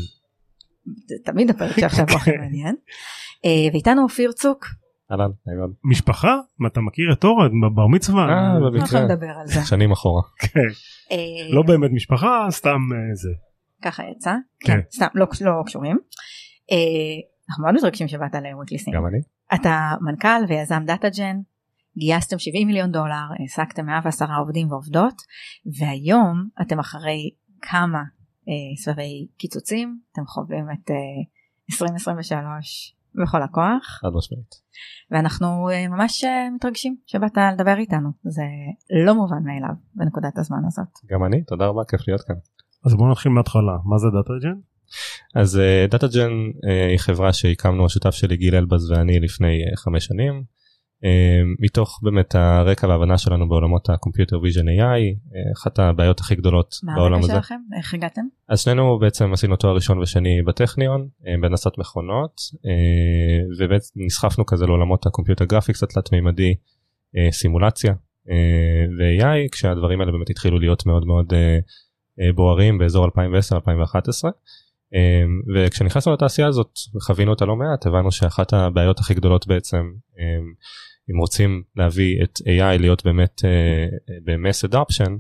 Speaker 1: זה תמיד הפרק שעכשיו הוא הכי מעניין אה, ואיתנו אופיר צוק
Speaker 6: אהלן, אהלן.
Speaker 2: משפחה? אתה מכיר את אורן בבר מצווה?
Speaker 6: אה,
Speaker 1: לא
Speaker 6: במקרה.
Speaker 1: יכולים לדבר על זה
Speaker 6: שנים אחורה.
Speaker 2: כן.
Speaker 1: אה,
Speaker 2: לא באמת משפחה סתם אה, זה.
Speaker 1: ככה יצא
Speaker 2: כן.
Speaker 1: כן סתם לא לא קשורים אנחנו מאוד מתרגשים שבאת ל-Weekly Sync
Speaker 6: גם אני.
Speaker 1: אתה מנכ"ל ויזם דאטאג'ן, גייסתם 70 מיליון דולר, העסקתם 110 עובדים ועובדות, והיום אתם אחרי כמה אה, סבבי קיצוצים, אתם חווים את אה, 2023 בכל הכוח,
Speaker 6: חד משמעית.
Speaker 1: ואנחנו אה, ממש אה, מתרגשים שבאת לדבר איתנו, זה לא מובן מאליו בנקודת הזמן הזאת.
Speaker 6: גם אני, תודה רבה, כיף להיות כאן.
Speaker 2: אז בוא נתחיל מההתחלה מה זה דאטאג'ן?
Speaker 6: אז דאטאג'ן היא חברה שהקמנו השותף שלי גיל אלבז ואני לפני אה, חמש שנים. אה, מתוך באמת הרקע וההבנה שלנו בעולמות ה-computer vision AI, אה, אחת הבעיות הכי גדולות
Speaker 1: מה
Speaker 6: בעולם
Speaker 1: הרקע
Speaker 6: הזה.
Speaker 1: שלכם? איך הגעתם?
Speaker 6: אז שנינו בעצם עשינו תואר ראשון ושני בטכניון אה, בהנדסת מכונות ובעצם נסחפנו כזה לעולמות ה-computer graphics קצת תלת מימדי סימולציה ו-AI כשהדברים האלה באמת התחילו להיות מאוד מאוד בוערים באזור 2010-2011 אה, וכשנכנסנו לתעשייה הזאת וחווינו אותה לא מעט הבנו שאחת הבעיות הכי גדולות בעצם אם רוצים להביא את AI להיות באמת אה, במס אדופשן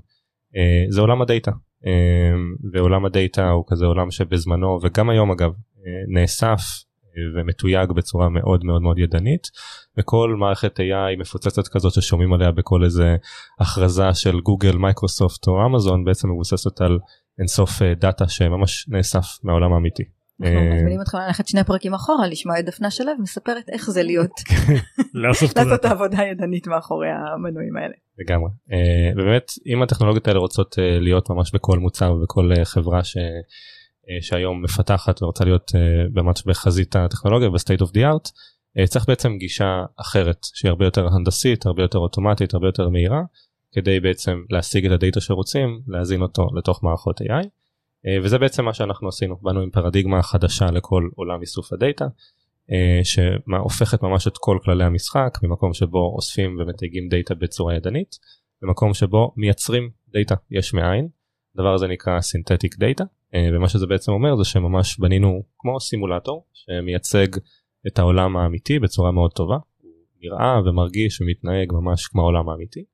Speaker 6: אה, זה עולם הדאטה אמ, ועולם הדאטה הוא כזה עולם שבזמנו וגם היום אגב אה, נאסף אה, ומתויג בצורה מאוד מאוד מאוד ידנית וכל מערכת AI מפוצצת כזאת ששומעים עליה בכל איזה הכרזה של גוגל מייקרוסופט או אמזון בעצם מבוססת על אינסוף אה, דאטה שממש נאסף מהעולם האמיתי.
Speaker 1: אנחנו
Speaker 6: אה,
Speaker 1: מזמינים אתכם ללכת שני פרקים אחורה לשמוע את דפנה שלו מספרת איך זה להיות
Speaker 2: את
Speaker 1: לעשות את. העבודה הידנית מאחורי המנועים האלה.
Speaker 6: לגמרי אה, ובאמת אם הטכנולוגיות האלה רוצות אה, להיות ממש בכל מוצר ובכל חברה ש, שהיום מפתחת ורוצה להיות ממש בחזית הטכנולוגיה ב-state of the art אה, צריך בעצם גישה אחרת שהיא הרבה יותר הנדסית הרבה יותר אוטומטית הרבה יותר מהירה כדי בעצם להשיג את הדאטה שרוצים להזין אותו לתוך מערכות AI וזה בעצם מה שאנחנו עשינו באנו עם פרדיגמה חדשה לכל עולם איסוף הדאטה אה, שהופכת ממש את כל כללי המשחק ממקום שבו אוספים ומתייגים דאטה בצורה ידנית למקום שבו מייצרים דאטה יש מאין. הדבר הזה נקרא synthetic data ומה שזה בעצם אומר זה שממש בנינו כמו סימולטור שמייצג את העולם האמיתי בצורה מאוד טובה. נראה ומרגיש ומתנהג ממש כמו העולם האמיתי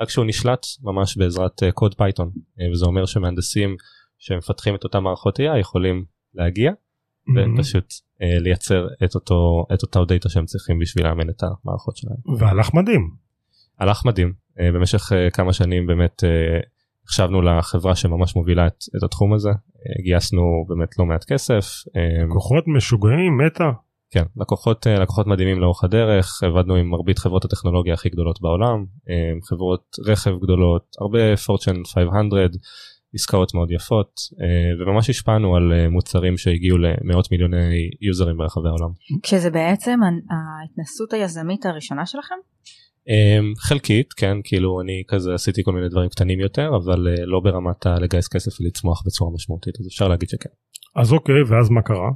Speaker 6: רק שהוא נשלט ממש בעזרת אה, קוד Python וזה אומר שמהנדסים שמפתחים את אותם מערכות AI יכולים להגיע
Speaker 2: מהמם.
Speaker 6: ופשוט אה, לייצר את אותו את אותו דאטה שהם צריכים בשביל לאמן את המערכות שלהם.
Speaker 2: והלך מדהים.
Speaker 6: הלך מדהים אה, במשך אה, כמה שנים באמת אה, החשבנו לחברה שממש מובילה את, את התחום הזה אה, גייסנו באמת לא מעט כסף. אה,
Speaker 2: כוחות משוגעים מטה.
Speaker 6: כן, לקוחות, אה, לקוחות מדהימים לאורך הדרך, עבדנו עם מרבית חברות הטכנולוגיה הכי גדולות בעולם, אה, חברות רכב גדולות, הרבה פורצ'ן 500, עסקאות מאוד יפות, אה, וממש השפענו על אה, מוצרים שהגיעו למאות מיליוני יוזרים ברחבי העולם.
Speaker 1: כשזה בעצם ההתנסות היזמית הראשונה שלכם?
Speaker 6: אה, חלקית, כן, כאילו אני כזה עשיתי כל מיני דברים קטנים יותר, אבל אה, לא ברמת הלגייס כסף ולצמוח בצורה משמעותית, אז אפשר להגיד שכן.
Speaker 2: אז אוקיי ואז מה קרה?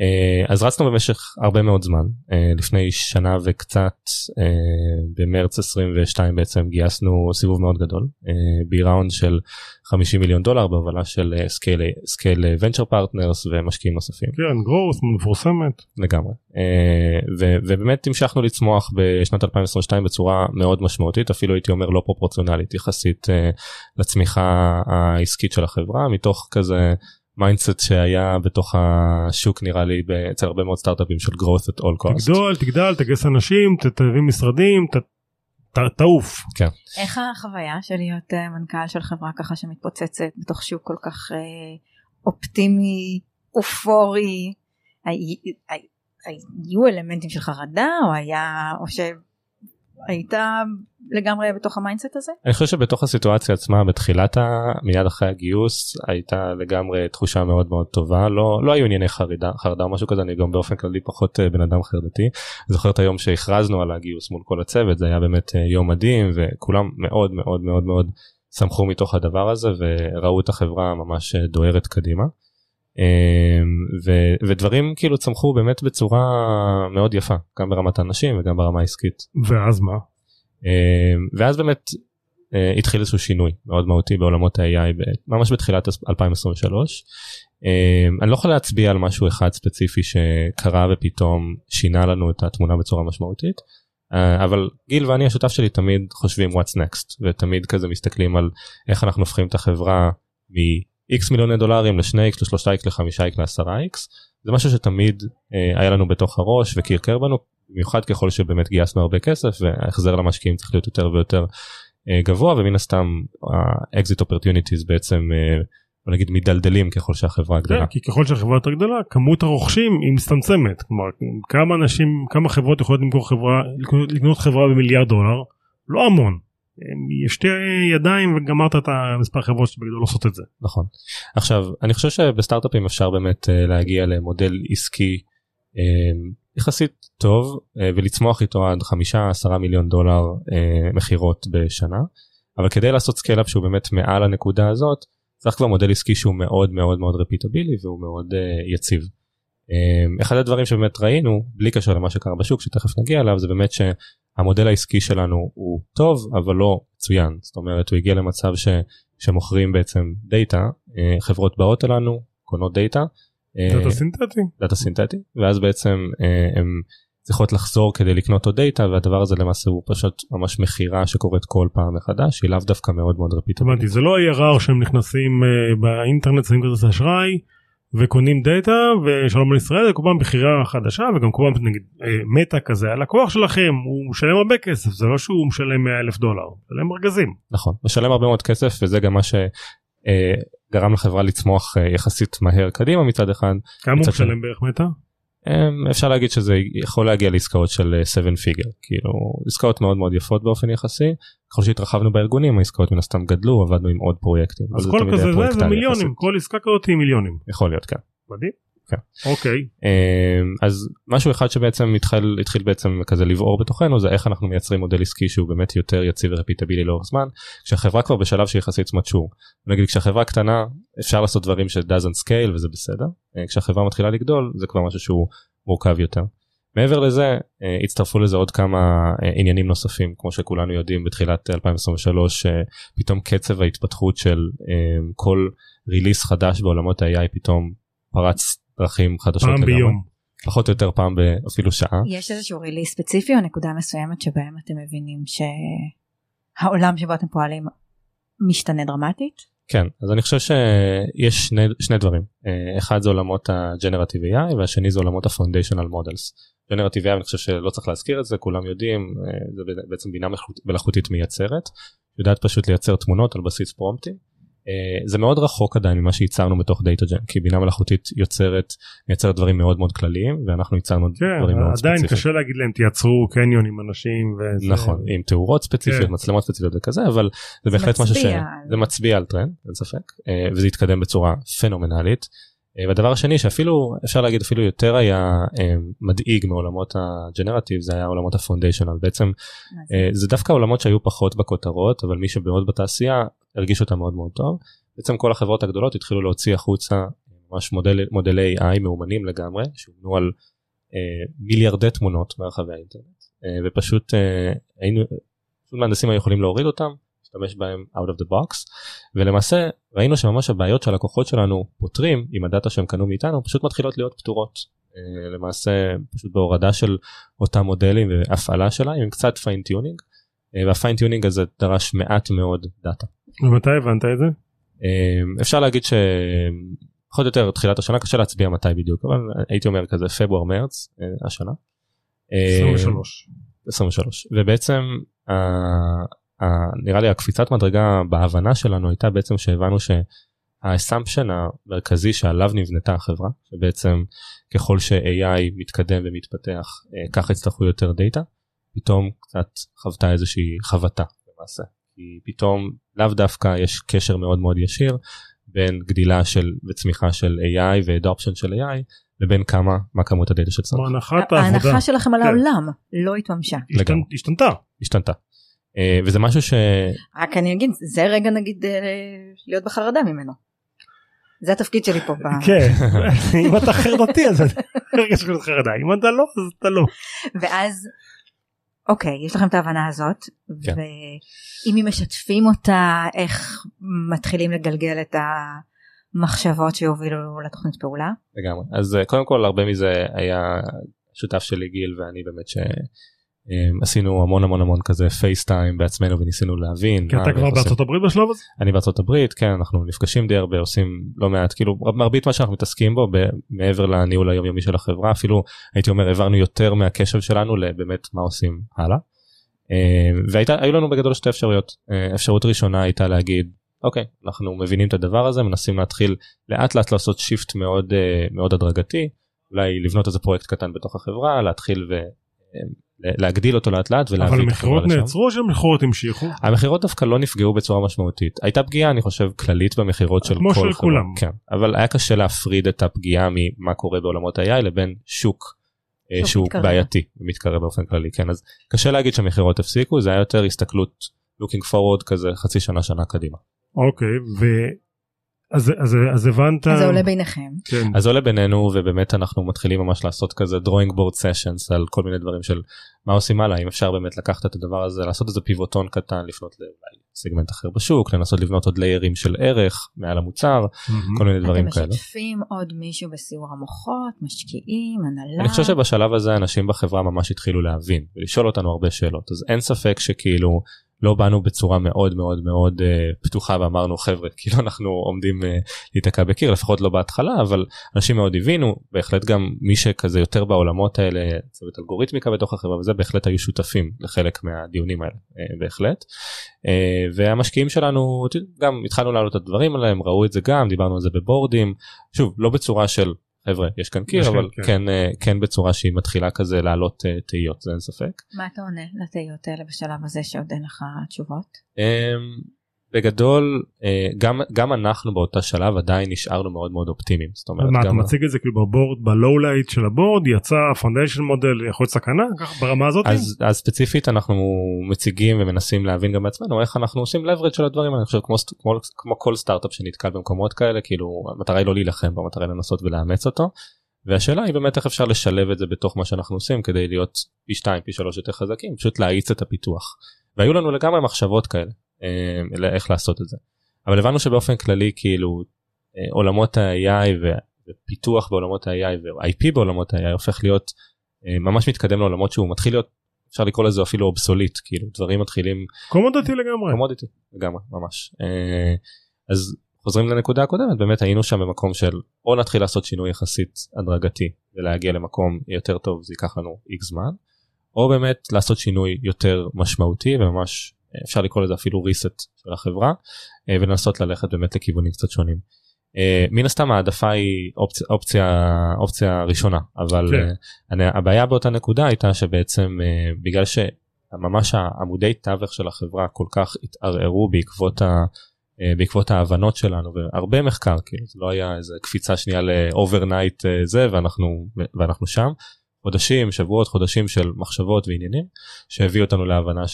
Speaker 6: אה, אז רצנו במשך הרבה מאוד זמן. אה, לפני שנה וקצת אה, במרץ 22 בעצם גייסנו סיבוב מאוד גדול ב-ראונד של 50 מיליון דולר בהובלה של Scale Venture Partners ומשקיעים נוספים.
Speaker 2: כן גרוס מפורסמת.
Speaker 6: לגמרי. ובאמת המשכנו לצמוח בשנת 2022 בצורה מאוד משמעותית אפילו הייתי אומר לא פרופורציונלית יחסית לצמיחה העסקית של החברה מתוך כזה mindset שהיה בתוך השוק נראה לי אצל הרבה מאוד סטארט-אפים של growth at all cost.
Speaker 2: תגדול תגדל תגייס אנשים תביא משרדים ת- ת- תעוף.
Speaker 1: איך החוויה של להיות אה, מנכ"ל של חברה ככה שמתפוצצת בתוך שוק כל כך אה, אופטימי, אופורי? הי- הי- היו אלמנטים של חרדה או היה או שהיית לגמרי בתוך ה-mindset הזה?
Speaker 6: אני חושב שבתוך הסיטואציה עצמה בתחילת ה... מיד אחרי הגיוס הייתה לגמרי תחושה מאוד מאוד טובה לא לא היו ענייני חרדה חרדה או משהו כזה אני גם באופן כללי פחות אה, בן אדם חרדתי. זוכר את היום שהכרזנו על הגיוס מול כל הצוות זה היה באמת אה, יום מדהים וכולם מאוד מאוד מאוד מאוד שמחו מתוך הדבר הזה וראו את החברה ממש אה, דוהרת קדימה. אמ, ו- ודברים כאילו צמחו באמת בצורה מאוד יפה גם ברמת האנשים וגם ברמה העסקית.
Speaker 2: ואז מה?
Speaker 6: אמ, ואז באמת אה, התחיל איזשהו שינוי מאוד מהותי בעולמות ה-AI ממש בתחילת 2023. אמ, אני לא יכול להצביע על משהו אחד ספציפי שקרה ופתאום שינה לנו את התמונה בצורה משמעותית. אה, אבל גיל ואני השותף שלי תמיד חושבים what's next ותמיד כזה מסתכלים על איך אנחנו הופכים את החברה מ-x מיליוני דולרים ל-2x ל-3x ל-5x ל-10x זה משהו שתמיד אה, היה לנו בתוך הראש וקרקר בנו במיוחד ככל שבאמת גייסנו הרבה כסף וההחזר למשקיעים צריך להיות יותר ויותר אה, גבוה ומן הסתם ה-exit opportunities בעצם אה, בוא נגיד מדלדלים ככל שהחברה גדלה.
Speaker 2: כן, כי ככל שהחברה יותר גדולה כמות הרוכשים היא מצטמצמת כלומר כמה אנשים כמה חברות יכולות למכור חברה לקנות חברה במיליארד דולר לא המון. יש שתי ידיים וגמרת את המספר חברות שבגדול עושות את זה.
Speaker 6: נכון. עכשיו אני חושב שבסטארט-אפים אפשר באמת אה, להגיע למודל עסקי אה, יחסית טוב אה, ולצמוח איתו עד חמישה עשרה מיליון דולר אה, מכירות בשנה אבל כדי לעשות scale-up שהוא באמת מעל הנקודה הזאת צריך כבר מודל עסקי שהוא מאוד מאוד מאוד repeatable-י והוא מאוד אה, יציב. אה, אחד הדברים שבאמת ראינו בלי קשר למה שקרה בשוק שתכף נגיע אליו זה באמת שהמודל העסקי שלנו הוא טוב אבל לא מצוין זאת אומרת הוא הגיע למצב ש... שמוכרים בעצם דאטה חברות באות אלינו קונות דאטה. אה,
Speaker 2: דאטה סינתטי.
Speaker 6: דאטה סינתטי ואז בעצם אה, הם צריכות לחזור כדי לקנות עוד דאטה והדבר הזה למעשה הוא פשוט ממש מכירה שקורית כל פעם מחדש היא לאו דווקא מאוד מאוד.
Speaker 2: הבנתי זה לא ARR שהם נכנסים אה, באינטרנט שמים כרטיס אשראי וקונים דאטה ושלום על ישראל כל פעם בחירה חדשה וגם כל פעם נגיד אה, מטה כזה הלקוח שלכם הוא משלם הרבה כסף זה לא שהוא משלם 100 אלף דולר משלם ארגזים.
Speaker 6: נכון משלם הרבה מאוד כסף וזה גם מה שגרם לחברה לצמוח אה, יחסית מהר קדימה מצד אחד
Speaker 2: כמה הוא. משלם בערך מטה?
Speaker 6: אה, אפשר להגיד שזה יכול להגיע לעסקאות של 7 פיגר כאילו עסקאות מאוד מאוד יפות באופן יחסי ככל שהתרחבנו בארגונים העסקאות מן הסתם גדלו עבדנו עם עוד פרויקטים.
Speaker 2: אז כל כזה זה, מיליונים
Speaker 6: יחסית.
Speaker 2: כל עסקה כזאת היא מיליונים.
Speaker 6: יכול להיות כן.
Speaker 2: מדהים.
Speaker 6: כן.
Speaker 2: אוקיי.
Speaker 6: אמ, אז משהו אחד שבעצם התחיל התחיל בעצם כזה לבעור בתוכנו זה איך אנחנו מייצרים מודל עסקי שהוא באמת יותר יציב ורפיטבילי לאורך זמן כשהחברה כבר בשלב שיחסית mature. נגיד כשהחברה קטנה אפשר לעשות דברים ש doesn't scale וזה בסדר אה, כשהחברה מתחילה לגדול זה כבר משהו שהוא מורכב יותר. מעבר לזה אה, הצטרפו לזה עוד כמה אה, עניינים נוספים כמו שכולנו יודעים בתחילת 2023 אה, פתאום קצב ההתפתחות של כל ריליס חדש בעולמות ה-AI פתאום פרץ דרכים חדשות
Speaker 2: פעם
Speaker 6: לגמרי.
Speaker 2: ביום.
Speaker 6: פחות או יותר פעם באפילו שעה.
Speaker 1: יש איזשהו ריליס ספציפי או נקודה מסוימת שבהם אתם מבינים שהעולם שבו אתם פועלים משתנה דרמטית?
Speaker 6: כן אז אני חושב שיש שני, שני דברים אה, אחד זה עולמות ה-Generative AI והשני זה עולמות ה-Foundational Models. Generative AI אני חושב שלא צריך להזכיר את זה כולם יודעים אה, זה בעצם בינה מלאכות- מלאכותית מייצרת יודעת פשוט לייצר תמונות על בסיס פרומפטים זה מאוד רחוק עדיין ממה שייצרנו בתוך דאטה ג'ן כי בינה מלאכותית יוצרת מייצרת דברים מאוד מאוד כלליים ואנחנו ייצרנו
Speaker 2: כן,
Speaker 6: דברים מאוד
Speaker 2: עדיין
Speaker 6: ספציפיים.
Speaker 2: קשה להגיד להם תייצרו קניון עם אנשים וזה.
Speaker 6: נכון עם תאורות ספציפיות
Speaker 2: כן.
Speaker 6: מצלמות ספציפיות וכזה אבל זה בהחלט משהו שזה
Speaker 1: על-
Speaker 6: מצביע על טרנד אין ספק אה, וזה התקדם בצורה פנומנלית. אה, והדבר השני שאפילו אפשר להגיד אפילו יותר היה אה, מדאיג מעולמות ה-generative זה היה עולמות ה-foundational בעצם
Speaker 1: זה?
Speaker 6: אה, זה דווקא עולמות שהיו פחות בכותרות אבל מי שמאוד בתעשייה הרגיש אותם מאוד מאוד טוב. בעצם כל החברות הגדולות התחילו להוציא החוצה ממש מודל, מודלי AI מאומנים לגמרי שהובנו על אה, מיליארדי תמונות ברחבי האינטרנט אה, ופשוט אה, היינו פשוט מהנדסים היו יכולים להוריד אותם להשתמש בהם out of the box ולמעשה ראינו שממש הבעיות שהלקוחות שלנו פותרים עם הדאטה שהם קנו מאיתנו פשוט מתחילות להיות פתורות. אה, למעשה פשוט בהורדה של אותם מודלים והפעלה שלהם עם קצת fine-tuning וה-fine-tuning הזה דרש מעט מאוד דאטה.
Speaker 2: ומתי הבנת את זה?
Speaker 6: אה, אפשר להגיד שפחות או יותר תחילת השנה קשה להצביע מתי בדיוק אבל הייתי אומר כזה פברואר מרץ אה, השנה. אה,
Speaker 2: 23.
Speaker 6: 23 ובעצם ה- ה- נראה לי הקפיצת מדרגה בהבנה שלנו הייתה בעצם שהבנו שה-assumption המרכזי שעליו נבנתה החברה שבעצם ככל ש-AI מתקדם ומתפתח אה, ככה יצטרכו יותר דאטה פתאום קצת חוותה איזושהי חבטה למעשה כי פתאום לאו דווקא יש קשר מאוד מאוד ישיר בין גדילה של וצמיחה של AI ואדופשן של AI לבין כמה מה כמות הדאטה שצריך
Speaker 2: הנחת העבודה
Speaker 1: ההנחה שלכם על
Speaker 2: כן.
Speaker 1: העולם לא התממשה.
Speaker 2: השתנתה.
Speaker 6: השתנתה. אה, וזה משהו ש...
Speaker 1: רק אני אגיד, זה רגע נגיד אה, להיות בחרדה ממנו. זה התפקיד שלי פה.
Speaker 2: כן, אם אתה חרדתי אז רגע שלך חרדה, אם אתה לא אז אתה לא.
Speaker 1: ואז, אוקיי, יש לכם את ההבנה הזאת,
Speaker 6: כן.
Speaker 1: ואם הם משתפים אותה, איך מתחילים לגלגל את המחשבות שיובילו לתוכנית פעולה?
Speaker 6: לגמרי. אז אה, קודם כל הרבה מזה היה שותף שלי גיל ואני באמת שעשינו המון המון המון כזה פייסטיים בעצמנו וניסינו להבין.
Speaker 2: כי אתה כבר. בארצות הברית בשלב הזה?
Speaker 6: אני בארצות הברית כן אנחנו נפגשים די הרבה עושים לא מעט כאילו מרבית מה שאנחנו מתעסקים בו מעבר לניהול היומיומי של החברה אפילו הייתי אומר העברנו יותר מהקשב שלנו לבאמת מה עושים הלאה. אה, והיו לנו בגדול שתי אפשרויות אה, אפשרות ראשונה הייתה להגיד אוקיי אנחנו מבינים את הדבר הזה מנסים להתחיל לאט לאט לעשות shift מאוד אה, מאוד הדרגתי אולי לבנות איזה פרויקט קטן בתוך החברה להתחיל ולהגדיל אותו לאט לאט ולהביא
Speaker 2: אבל
Speaker 6: את החברה
Speaker 2: המכירות
Speaker 6: לשם.
Speaker 2: נעצרו או שהמכירות המשיכו?
Speaker 6: המכירות דווקא לא נפגעו בצורה משמעותית הייתה פגיעה אני חושב כללית במכירות של
Speaker 2: כמו
Speaker 6: כל
Speaker 2: של
Speaker 6: חברה.
Speaker 2: כולם.
Speaker 6: כן אבל היה קשה להפריד את הפגיעה ממה קורה בעולמות ה-AI לבין שוק. אה,
Speaker 1: שוק
Speaker 6: שהוא
Speaker 1: מתקרב.
Speaker 6: בעייתי ומתקרב באופן כללי כן אז קשה להגיד שהמכירות הפסיקו זה היה יותר הסתכלות looking forward כזה חצי שנה שנה קדימה.
Speaker 2: אוקיי, ו... אז, אז, אז הבנת...
Speaker 1: אז זה עולה ביניכם.
Speaker 2: כן.
Speaker 6: אז זה עולה בינינו ובאמת אנחנו מתחילים ממש לעשות כזה drawing board sessions על כל מיני דברים של מה עושים הלאה אם אפשר באמת לקחת את הדבר הזה לעשות איזה פיבוטון קטן לפנות לסגמנט אחר בשוק לנסות לבנות עוד ליירים של ערך מעל המוצר
Speaker 2: מהמם.
Speaker 6: כל מיני דברים
Speaker 1: אתם
Speaker 6: כאלה.
Speaker 1: משתפים עוד מישהו בסיור המוחות, משקיעים, הנהלה.
Speaker 6: אני חושב שבשלב הזה אנשים בחברה ממש התחילו להבין ולשאול אותנו הרבה שאלות אז אין ספק שכאילו לא באנו בצורה מאוד מאוד מאוד אה, פתוחה ואמרנו חבר'ה כאילו אנחנו עומדים אה, להיתקע בקיר לפחות לא בהתחלה אבל אנשים מאוד הבינו בהחלט גם מי שכזה יותר בעולמות האלה צוות אלגוריתמיקה בתוך החברה וזה בהחלט היו שותפים לחלק מהדיונים האלה אה, בהחלט. אה, והמשקיעים שלנו גם התחלנו להעלות את הדברים עליהם ראו את זה גם דיברנו על זה בבורדים שוב לא בצורה של חבר'ה יש כאן קיר אבל
Speaker 2: כן.
Speaker 6: כן אה, כן בצורה שהיא מתחילה כזה להעלות אה, תהיות זה אין ספק.
Speaker 1: מה אתה עונה לתהיות האלה בשלב הזה שעוד אין לך תשובות?
Speaker 6: בגדול אה, גם גם אנחנו באותה שלב עדיין נשארנו מאוד מאוד אופטימיים זאת אומרת
Speaker 2: מה אתה מציג את זה כאילו ב board ב low light של ה board יצא פונדיישן מודל יכול להיות סכנה ככה ברמה הזאת
Speaker 6: אז, אז ספציפית אנחנו מציגים ומנסים להבין גם בעצמנו איך אנחנו עושים leverage של הדברים. אני חושב כמו, כמו, כמו כל סטארט-אפ שנתקל במקומות כאלה כאילו המטרה היא לא להילחם בו, המטרה היא לנסות ולאמץ אותו. והשאלה היא באמת איך אפשר לשלב את זה בתוך מה שאנחנו עושים כדי להיות פי 2 פי 3 יותר חזקים פשוט להאיץ את הפיתוח. והיו לנו לגמרי מחשבות כאלה אה, איך לעשות את זה. אבל הבנו שבאופן כללי כאילו אה, עולמות ה-AI ופיתוח בעולמות ה-AI ו-IP בעולמות ה-AI הופך להיות אה, ממש מתקדם לעולמות שהוא מתחיל להיות אפשר לקרוא לזה אפילו אובסוליט כאילו דברים מתחילים
Speaker 2: קומודוטי לגמרי
Speaker 6: קומודיטי לגמרי ממש אה, אז חוזרים לנקודה הקודמת באמת היינו שם במקום של או נתחיל לעשות שינוי יחסית הדרגתי ולהגיע למקום יותר טוב זה ייקח לנו איקס זמן או באמת לעשות שינוי יותר משמעותי וממש אפשר לקרוא לזה אפילו reset של החברה אה, ולנסות ללכת באמת לכיוונים קצת שונים. אה, מן הסתם העדפה היא אופציה אופציה אופציה ראשונה אבל
Speaker 2: כן.
Speaker 6: אה, הבעיה באותה נקודה הייתה שבעצם בגלל שממש העמודי תווך של החברה כל כך התערערו בעקבות ה... בעקבות ההבנות שלנו והרבה מחקר כאילו זה לא היה איזה קפיצה שנייה ל overnight זה ואנחנו ואנחנו שם חודשים שבועות חודשים של מחשבות ועניינים שהביאו אותנו להבנה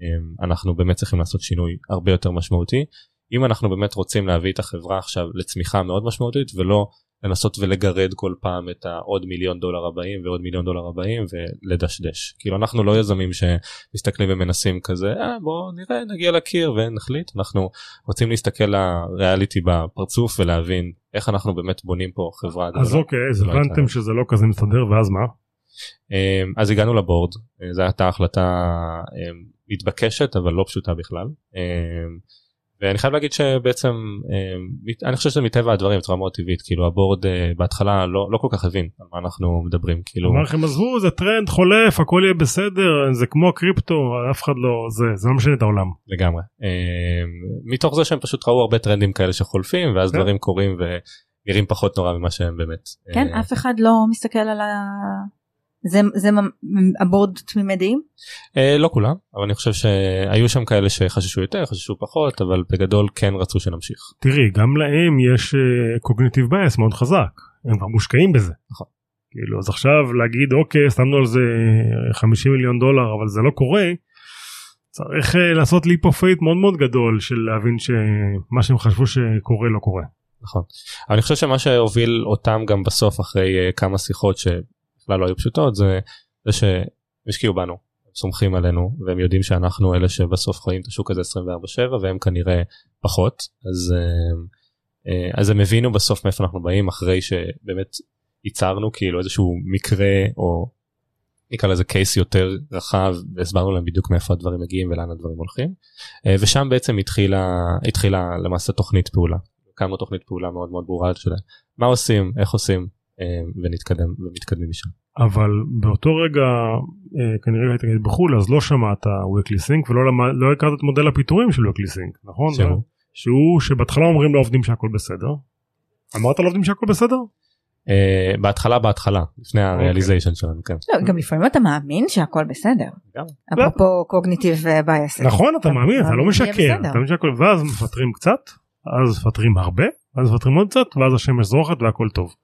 Speaker 6: שאנחנו באמת צריכים לעשות שינוי הרבה יותר משמעותי אם אנחנו באמת רוצים להביא את החברה עכשיו לצמיחה מאוד משמעותית ולא לנסות ולגרד כל פעם את העוד מיליון דולר הבאים ועוד מיליון דולר הבאים ולדשדש כאילו אנחנו לא יזמים שמסתכלים ומנסים כזה אה, בוא נראה נגיע לקיר ונחליט אנחנו רוצים להסתכל לריאליטי בפרצוף ולהבין איך אנחנו באמת בונים פה חברה
Speaker 2: אז
Speaker 6: גדולה.
Speaker 2: אוקיי, אז
Speaker 6: לא
Speaker 2: הבנתם
Speaker 6: הייתה-
Speaker 2: שזה לא כזה מסתדר, ואז מה?
Speaker 6: אמ, אז הגענו ל board אה, זו הייתה החלטה אמ, מתבקשת אבל לא פשוטה בכלל. אמ, ואני חייב להגיד שבעצם מת- אני חושב שזה מטבע הדברים בצורה מאוד טבעית כאילו ה board אה, בהתחלה לא לא כל כך הבין על מה אנחנו מדברים כאילו
Speaker 2: אמר לכם עזבו זה טרנד חולף הכל יהיה בסדר זה כמו קריפטו אף אחד לא זה זה לא משנה את העולם.
Speaker 6: לגמרי מתוך זה שהם פשוט ראו הרבה טרנדים כאלה שחולפים ואז
Speaker 2: כן.
Speaker 6: דברים קורים ונראים פחות נורא ממה שהם באמת.
Speaker 1: כן,
Speaker 6: אה,
Speaker 1: אף אחד לא מסתכל על ה... זה, זה ה board תמימי דעים?
Speaker 6: אה, לא כולם אבל אני חושב שהיו שם כאלה שחששו יותר חששו פחות אבל בגדול כן רצו שנמשיך.
Speaker 2: תראי גם להם יש cognitive bias מאוד חזק הם כבר מושקעים בזה.
Speaker 6: נכון.
Speaker 2: כאילו אז עכשיו להגיד אוקיי שמנו על זה 50 מיליון דולר אבל זה לא קורה. צריך אה, לעשות leap of faith מאוד מאוד גדול של להבין שמה שהם חשבו שקורה לא קורה.
Speaker 6: נכון. אני חושב שמה שהוביל אותם גם בסוף אחרי uh, כמה שיחות שבכלל לא היו פשוטות זה זה שהם השקיעו בנו, הם סומכים עלינו והם יודעים שאנחנו אלה שבסוף חיים את השוק הזה 24/7 והם כנראה פחות אז uh, uh, אז הם הבינו בסוף מאיפה אנחנו באים אחרי שבאמת ייצרנו כאילו איזשהו מקרה או נקרא לזה קייס יותר רחב והסברנו להם בדיוק מאיפה הדברים מגיעים ולאן הדברים הולכים uh, ושם בעצם התחילה התחילה למעשה תוכנית פעולה. הקמנו תוכנית פעולה מאוד מאוד ברורה שלהם מה עושים איך עושים אה, ונתקדם ומתקדמים משם.
Speaker 2: אבל באותו רגע אה, כנראה היית נגיד בחו"ל אז לא שמעת weekly sync ולא למד, לא הכרת את מודל הפיטורים של weekly sync נכון?
Speaker 6: שהוא?
Speaker 2: זה- שהוא שבהתחלה אומרים לעובדים שהכל בסדר. אמרת לעובדים שהכל בסדר?
Speaker 6: אה, בהתחלה בהתחלה לפני הריאליזיישן שלנו כן.
Speaker 1: לא, גם לפעמים אתה מאמין שהכל בסדר.
Speaker 6: גם.
Speaker 1: אפרופו cognitive bias.
Speaker 2: נכון אתה מאמין אתה לא משקר. אתה שהכל ואז מפטרים קצת אז מפטרים הרבה אז מפטרים עוד קצת ואז השמש זורחת והכל טוב.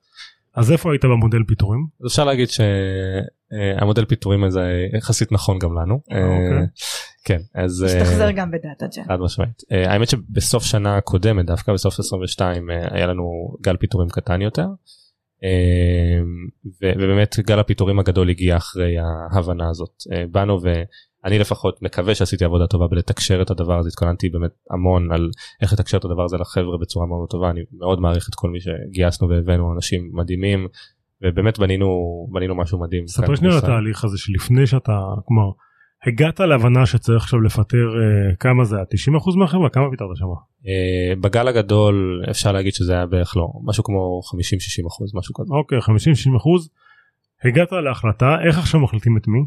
Speaker 2: אז איפה היית במודל פיטורים?
Speaker 6: אפשר להגיד שהמודל פיטורים הזה יחסית נכון גם לנו.
Speaker 2: אה, אוקיי.
Speaker 6: אה, כן אז אה,
Speaker 1: שתחזר גם בדאטה ג'ן.
Speaker 6: חד משמעית. אה, האמת שבסוף שנה קודמת דווקא בסוף 22 אה, היה לנו גל פיטורים קטן יותר. אה, ובאמת גל הפיטורים הגדול הגיע אחרי ההבנה הזאת. אה, באנו ואני לפחות מקווה שעשיתי עבודה טובה בלתקשר את הדבר הזה התכוננתי באמת המון על איך לתקשר את הדבר הזה לחבר'ה בצורה מאוד טובה אני מאוד מעריך את כל מי שגייסנו והבאנו אנשים מדהימים ובאמת בנינו בנינו משהו מדהים.
Speaker 2: ספר שנייה על. התהליך הזה שלפני שאתה כלומר הגעת להבנה שצריך עכשיו לפטר אה, כמה זה היה 90% מהחברה כמה פיטרת שם?
Speaker 6: אה, בגל הגדול אפשר להגיד שזה היה בערך לא משהו כמו 50-60 אחוז משהו כזה.
Speaker 2: אוקיי 50-60 אחוז. הגעת להחלטה איך עכשיו מחליטים את מי?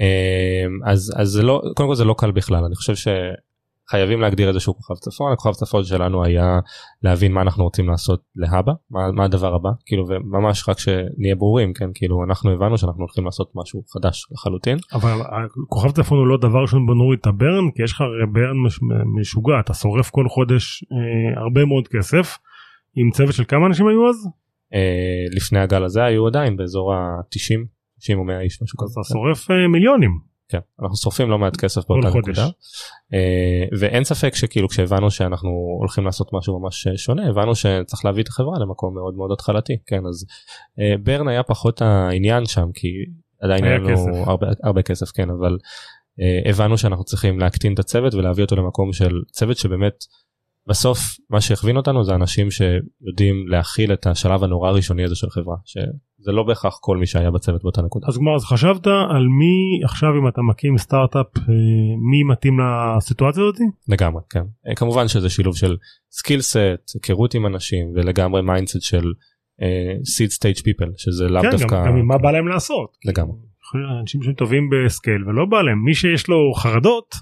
Speaker 6: אה, אז אז זה לא קודם כל זה לא קל בכלל אני חושב שחייבים להגדיר איזשהו כוכב צפון הכוכב צפון שלנו היה להבין מה אנחנו רוצים לעשות להבא מה, מה הדבר הבא כאילו וממש רק שנהיה ברורים כן כאילו אנחנו הבנו שאנחנו הולכים לעשות משהו חדש לחלוטין.
Speaker 2: אבל כוכב צפון הוא לא דבר ראשון נוריד את הברן כי יש לך הרי ברן מש- משוגע אתה שורף כל חודש אה, הרבה מאוד כסף. עם צוות של כמה אנשים היו אז?
Speaker 6: אה, לפני הגל הזה היו עדיין באזור ה-90 90 או 100 איש משהו
Speaker 2: אז
Speaker 6: כזה.
Speaker 2: אתה שורף אה, מיליונים.
Speaker 6: כן, אנחנו שורפים לא מעט כסף באותה. נקודה. אה, ואין ספק שכאילו כשהבנו שאנחנו הולכים לעשות משהו ממש אה, שונה הבנו שצריך להביא את החברה למקום מאוד מאוד התחלתי כן אז ברן היה פחות העניין שם כי עדיין
Speaker 2: היה
Speaker 6: לנו. הרבה, הרבה כסף כן אבל הבנו שאנחנו צריכים להקטין את הצוות ולהביא אותו למקום של צוות שבאמת בסוף מה שהכווין אותנו זה אנשים שיודעים להכיל את השלב הנורא ראשוני הזה של חברה שזה לא בהכרח כל מי שהיה בצוות באותה נקודה.
Speaker 2: אז כלומר אז חשבת על מי עכשיו אם אתה מקים סטארט-אפ אה, מי מתאים לסיטואציה הזאת?
Speaker 6: לגמרי כן אה, כמובן שזה שילוב של skill set היכרות עם אנשים ולגמרי mindset של seed stage people שזה לאו
Speaker 2: כן, גם,
Speaker 6: דווקא
Speaker 2: גם מה בא להם לעשות.
Speaker 6: לגמרי.
Speaker 2: אנשים שהם טובים בסקייל ולא בא להם מי שיש לו חרדות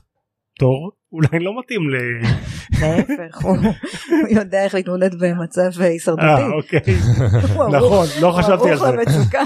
Speaker 2: תור אולי לא מתאים ל...
Speaker 1: להפך, הוא יודע איך להתמודד במצב הישרדותי.
Speaker 2: אה אוקיי נכון לא חשבתי על
Speaker 1: ערוך
Speaker 2: זה.
Speaker 1: למצוקה.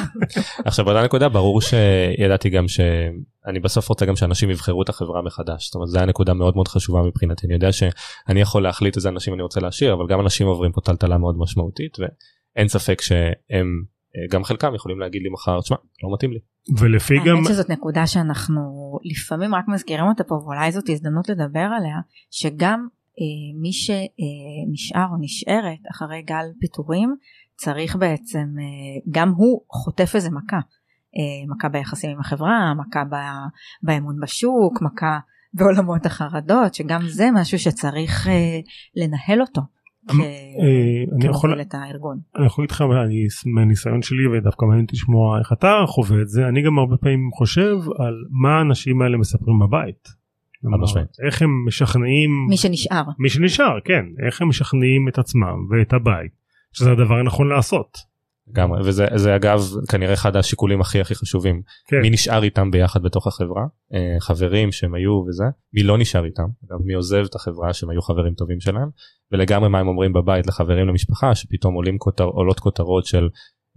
Speaker 6: עכשיו באותה נקודה ברור שידעתי גם שאני בסוף רוצה גם שאנשים יבחרו את החברה מחדש זאת אומרת זו הייתה נקודה מאוד מאוד חשובה מבחינתי אני יודע שאני יכול להחליט איזה אנשים אני רוצה להשאיר אבל גם אנשים עוברים פה טלטלה מאוד משמעותית ואין ספק שהם גם חלקם יכולים להגיד לי מחר תשמע לא מתאים לי
Speaker 2: ולפי גם
Speaker 1: האמת שזאת נקודה שאנחנו לפעמים רק מזכירים אותה פה ואולי זאת הזדמנות לדבר עליה שגם אה, מי שנשאר או נשארת אחרי גל פיטורים צריך בעצם אה, גם הוא חוטף איזה מכה. אה, מכה ביחסים עם החברה, מכה ב, באמון בשוק, מכה בעולמות החרדות שגם זה משהו שצריך אה, לנהל אותו. כ-
Speaker 2: אה, אני יכול
Speaker 1: את הארגון.
Speaker 2: אני יכול איתך אני מהניסיון שלי ודווקא מעניין לשמוע איך אתה חווה את זה אני גם הרבה פעמים חושב על מה האנשים האלה מספרים בבית. איך הם משכנעים
Speaker 1: מי שנשאר.
Speaker 2: מי שנשאר כן איך הם משכנעים את עצמם ואת הבית שזה הדבר הנכון לעשות.
Speaker 6: לגמרי וזה זה אגב כנראה אחד השיקולים הכי הכי חשובים
Speaker 2: כן.
Speaker 6: מי נשאר איתם ביחד בתוך החברה אה, חברים שהם היו וזה מי לא נשאר איתם אגב מי עוזב את החברה שהם היו חברים טובים שלהם ולגמרי מה הם אומרים בבית לחברים למשפחה שפתאום עולים כותר, עולות כותרות של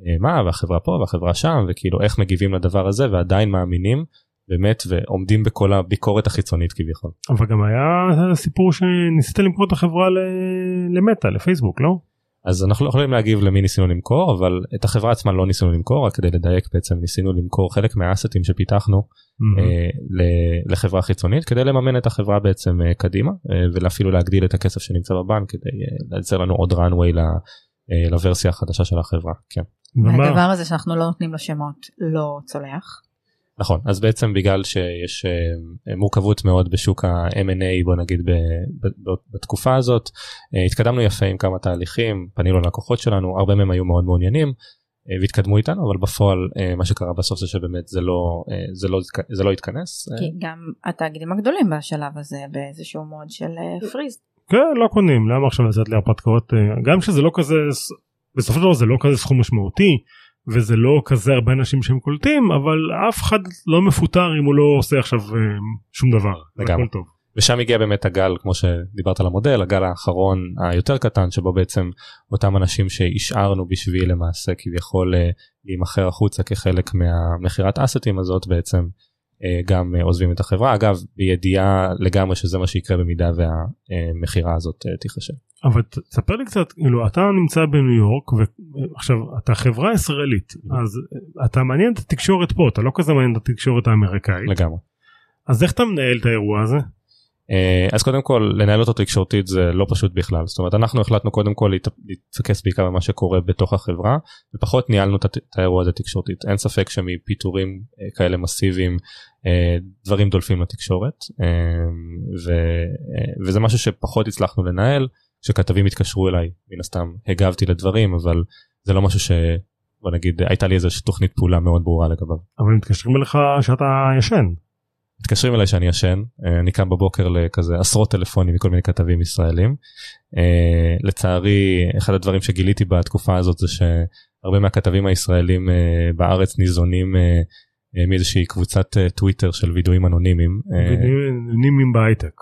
Speaker 6: אה, מה והחברה פה והחברה שם וכאילו איך מגיבים לדבר הזה ועדיין מאמינים באמת ועומדים בכל הביקורת החיצונית כביכול.
Speaker 2: אבל גם היה סיפור שניסית למכור את החברה ל- למטה לפייסבוק לא?
Speaker 6: אז אנחנו לא יכולים להגיב למי ניסינו למכור אבל את החברה עצמה לא ניסינו למכור רק כדי לדייק בעצם ניסינו למכור חלק מהאסטים שפיתחנו
Speaker 2: Mm-hmm.
Speaker 6: אה, ל- לחברה חיצונית כדי לממן את החברה בעצם אה, קדימה אה, ואפילו להגדיל את הכסף שנמצא בבנק כדי אה, לייצר לנו עוד runway ל- אה, לוורסיה החדשה של החברה. כן.
Speaker 2: ומה-
Speaker 1: והדבר הזה שאנחנו לא נותנים לו שמות לא צולח.
Speaker 6: נכון אז בעצם בגלל שיש אה, מורכבות מאוד בשוק ה-M&A בוא נגיד ב- ב- בתקופה הזאת אה, התקדמנו יפה עם כמה תהליכים פנינו ללקוחות שלנו הרבה מהם היו מאוד מעוניינים אה, והתקדמו איתנו אבל בפועל אה, מה שקרה בסוף זה שבאמת זה לא אה, זה לא זה לא התכנס. אה,
Speaker 1: כי גם התאגידים הגדולים בשלב הזה באיזשהו מוד של אה, פריז.
Speaker 2: כן לא קונים למה עכשיו לצאת להרפתקאות אה, גם שזה לא כזה בסופו של דבר זה לא כזה סכום משמעותי וזה לא כזה הרבה אנשים שהם קולטים אבל אף אחד לא מפוטר אם הוא לא עושה עכשיו אה, שום דבר
Speaker 6: לגמרי.
Speaker 2: הכל טוב.
Speaker 6: ושם הגיע באמת הגל כמו שדיברת על המודל הגל האחרון היותר קטן שבו בעצם אותם אנשים שהשארנו בשביל למעשה כביכול אה, להימכר החוצה כחלק מהמכירת אסטים הזאת בעצם אה, גם עוזבים את החברה אגב בידיעה לגמרי שזה מה שיקרה במידה והמכירה הזאת תיחשב.
Speaker 2: אבל תספר לי קצת כאילו אתה נמצא בניו יורק ועכשיו אתה חברה ישראלית אז אה, אתה מעניין את התקשורת פה אתה לא כזה מעניין את התקשורת האמריקאית
Speaker 6: לגמרי.
Speaker 2: אז איך אתה מנהל את האירוע הזה?
Speaker 6: אה, אז קודם כל לנהל אותו תקשורתית זה לא פשוט בכלל זאת אומרת אנחנו החלטנו קודם כל להת- להתפקס בעיקר במה שקורה בתוך החברה ופחות ניהלנו את האירוע הזה תקשורתית אין ספק שמפיטורים אה, כאלה מסיביים דברים דולפים לתקשורת ו, וזה משהו שפחות הצלחנו לנהל שכתבים התקשרו אליי מן הסתם הגבתי לדברים אבל זה לא משהו ש... בוא נגיד הייתה לי איזושהי תוכנית פעולה מאוד ברורה לגביו.
Speaker 2: אבל מתקשרים אליך שאתה ישן.
Speaker 6: מתקשרים אליי שאני ישן אה, אני קם בבוקר לכזה עשרות טלפונים מכל מיני כתבים ישראלים. אה, לצערי אחד הדברים שגיליתי בתקופה הזאת זה שהרבה מהכתבים הישראלים אה, בארץ ניזונים מאיזושהי קבוצת אה, טוויטר של וידויים אנונימיים. אה,
Speaker 2: אנונימים בהייטק.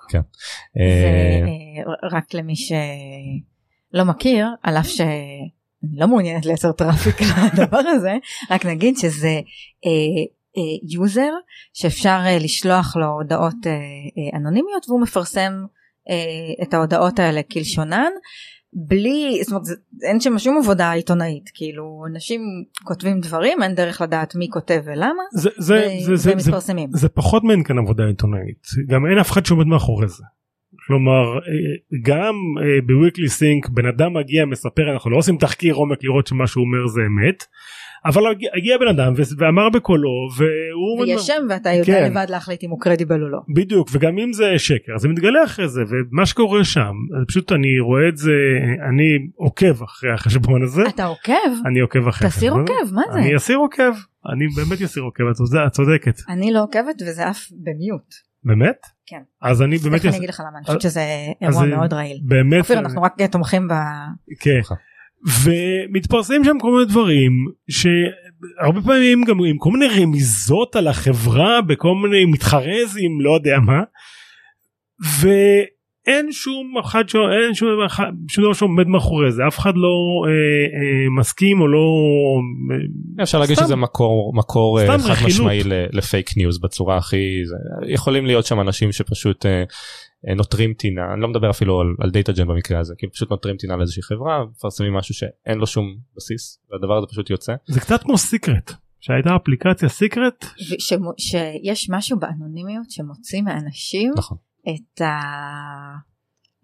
Speaker 6: אה,
Speaker 1: ורק למי שלא מכיר, על אף שאני לא מעוניינת לייצר traffic לדבר הזה, רק נגיד שזה user שאפשר אה, לשלוח לו הודעות אה, אה, אנונימיות והוא מפרסם אה, את ההודעות האלה כלשונן. בלי, זאת אומרת, זה- אין שם שום עבודה עיתונאית, כאילו אנשים כותבים דברים, אין דרך לדעת מי כותב ולמה,
Speaker 2: זה, זה,
Speaker 1: ו-
Speaker 2: זה, זה, זה,
Speaker 1: ומתפרסמים.
Speaker 2: זה פחות מעין כאן עבודה עיתונאית גם אין אף אחד שעומד מאחורי זה. כלומר אה, גם ב Weekly Sync בן אדם מגיע מספר אנחנו לא עושים תחקיר עומק לראות שמה שהוא אומר זה אמת אבל הגיע- בן אדם ואמר בקולו והוא
Speaker 1: ויש שם ואתה יודע
Speaker 2: כן.
Speaker 1: לבד להחליט אם הוא קרדיבל או לא.
Speaker 2: בדיוק וגם אם זה שקר זה מתגלה אחרי זה ומה שקורה שם פשוט אני רואה את זה אני עוקב אחרי החשבון הזה
Speaker 1: אתה עוקב?
Speaker 2: אני עוקב אחרי
Speaker 1: תסיר. עוקב, מה זה?
Speaker 2: אני אסיר עוקב אני באמת אסיר עוקב את צודק- את צודקת
Speaker 1: אני לא עוקבת וזה אף במיוט.
Speaker 2: באמת
Speaker 1: כן.
Speaker 2: אז אני באמת
Speaker 1: איך אני אגיד לך למה, אני חושבת
Speaker 2: אז-
Speaker 1: שזה אירוע
Speaker 2: זה-
Speaker 1: מאוד רעיל.
Speaker 2: באמת
Speaker 1: אופיר אנחנו רק תומכים ב...
Speaker 2: כן. ומתפרסמים שם כל מיני דברים שהרבה פעמים גם עם כל מיני רמיזות על החברה בכל מיני מתחרזים לא יודע מה. ואין שום אחד ש... אין שום דבר, שום דבר שעומד מאחורי זה אף אחד לא אה, אה, מסכים או לא
Speaker 6: אפשר להגיד
Speaker 2: סתם.
Speaker 6: שזה מקור מקור אה, חד. משמעי לפייק ניוז בצורה הכי זה, יכולים להיות שם אנשים שפשוט אה, אה, נוטרים טינה אני לא מדבר אפילו על, על דאטה ג'ן במקרה הזה כי פשוט נוטרים טינה לאיזושהי חברה מפרסמים משהו שאין לו שום בסיס והדבר הזה פשוט יוצא
Speaker 2: זה קצת כמו סיקרט שהייתה אפליקציה סיקרט
Speaker 1: שיש משהו באנונימיות שמוציא מאנשים
Speaker 6: נכון
Speaker 1: את ה...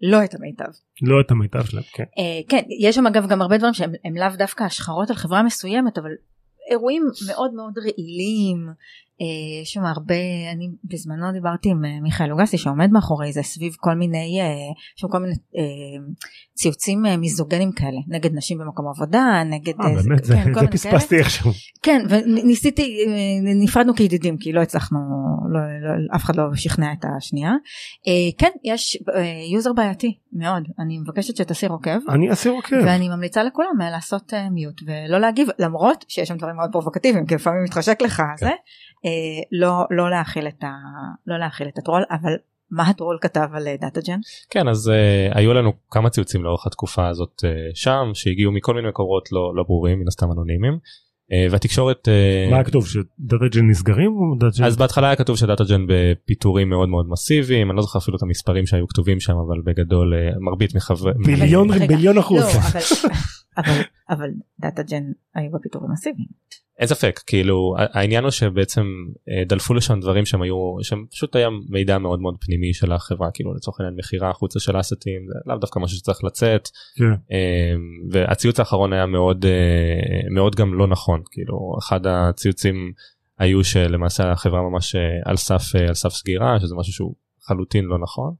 Speaker 1: לא את המיטב.
Speaker 2: לא את המיטב שלהם כן.
Speaker 1: אה, כן, יש שם אגב גם הרבה דברים שהם הם לאו דווקא השחרות על חברה מסוימת, אבל אירועים מאוד מאוד רעילים. אה, יש שם הרבה, אני בזמנו דיברתי עם אה, מיכאל אוגסי שעומד מאחורי זה סביב כל מיני, אה, יש שם כל מיני אה, ציוצים אה, מיזוגיניים כאלה, נגד נשים במקום עבודה, נגד...
Speaker 2: אה,
Speaker 1: אה,
Speaker 2: באמת זה,
Speaker 1: כן,
Speaker 2: זה
Speaker 1: מיני
Speaker 2: פספסתי איזשהו.
Speaker 1: כן, וניסיתי, אה, נפרדנו כידידים כי לא הצלחנו, לא, לא, אף אחד לא שכנע את השנייה. אה, כן, יש אה, user בעייתי מאוד, אני מבקשת שתסיר עוקב.
Speaker 2: אני אסיר עוקב.
Speaker 1: ואני ממליצה לכולם אה, לעשות mute ולא להגיב למרות שיש שם דברים מאוד פרובוקטיביים כי לפעמים מתחשק לך זה אה, לא לא להאכיל את ה... לא להאכיל את הטרול אבל מה הטרול כתב על אה, דאטה-ג'ן?
Speaker 6: כן אז אה, היו לנו כמה ציוצים לאורך התקופה הזאת אה, שם שהגיעו מכל מיני מקורות לא, לא ברורים מן הסתם אנונימיים אה, והתקשורת אה,
Speaker 2: מה כתוב שדאטה-ג'ן נסגרים? או דאטה-ג'ן-
Speaker 6: אז בהתחלה היה כתוב שדאטה-ג'ן בפיטורים מאוד מאוד מסיביים אני לא זוכר אפילו את המספרים שהיו כתובים שם אבל בגדול אה, מרבית מחברי
Speaker 2: ביליון ביליון אחוז.
Speaker 1: לא, אבל, אבל, אבל דאטה-ג'ן היו בפיטורים מסיביים.
Speaker 6: אין ספק כאילו העניין הוא שבעצם אה, דלפו לשם דברים שהם היו שם פשוט היה מידע מאוד מאוד פנימי של החברה כאילו לצורך העניין מכירה החוצה של אסטים זה לאו דווקא משהו שצריך לצאת
Speaker 2: כן.
Speaker 6: אה, והציוץ האחרון היה מאוד אה, מאוד גם לא נכון כאילו אחד הציוצים היו שלמעשה החברה ממש על סף על סף סגירה שזה משהו שהוא לחלוטין לא נכון.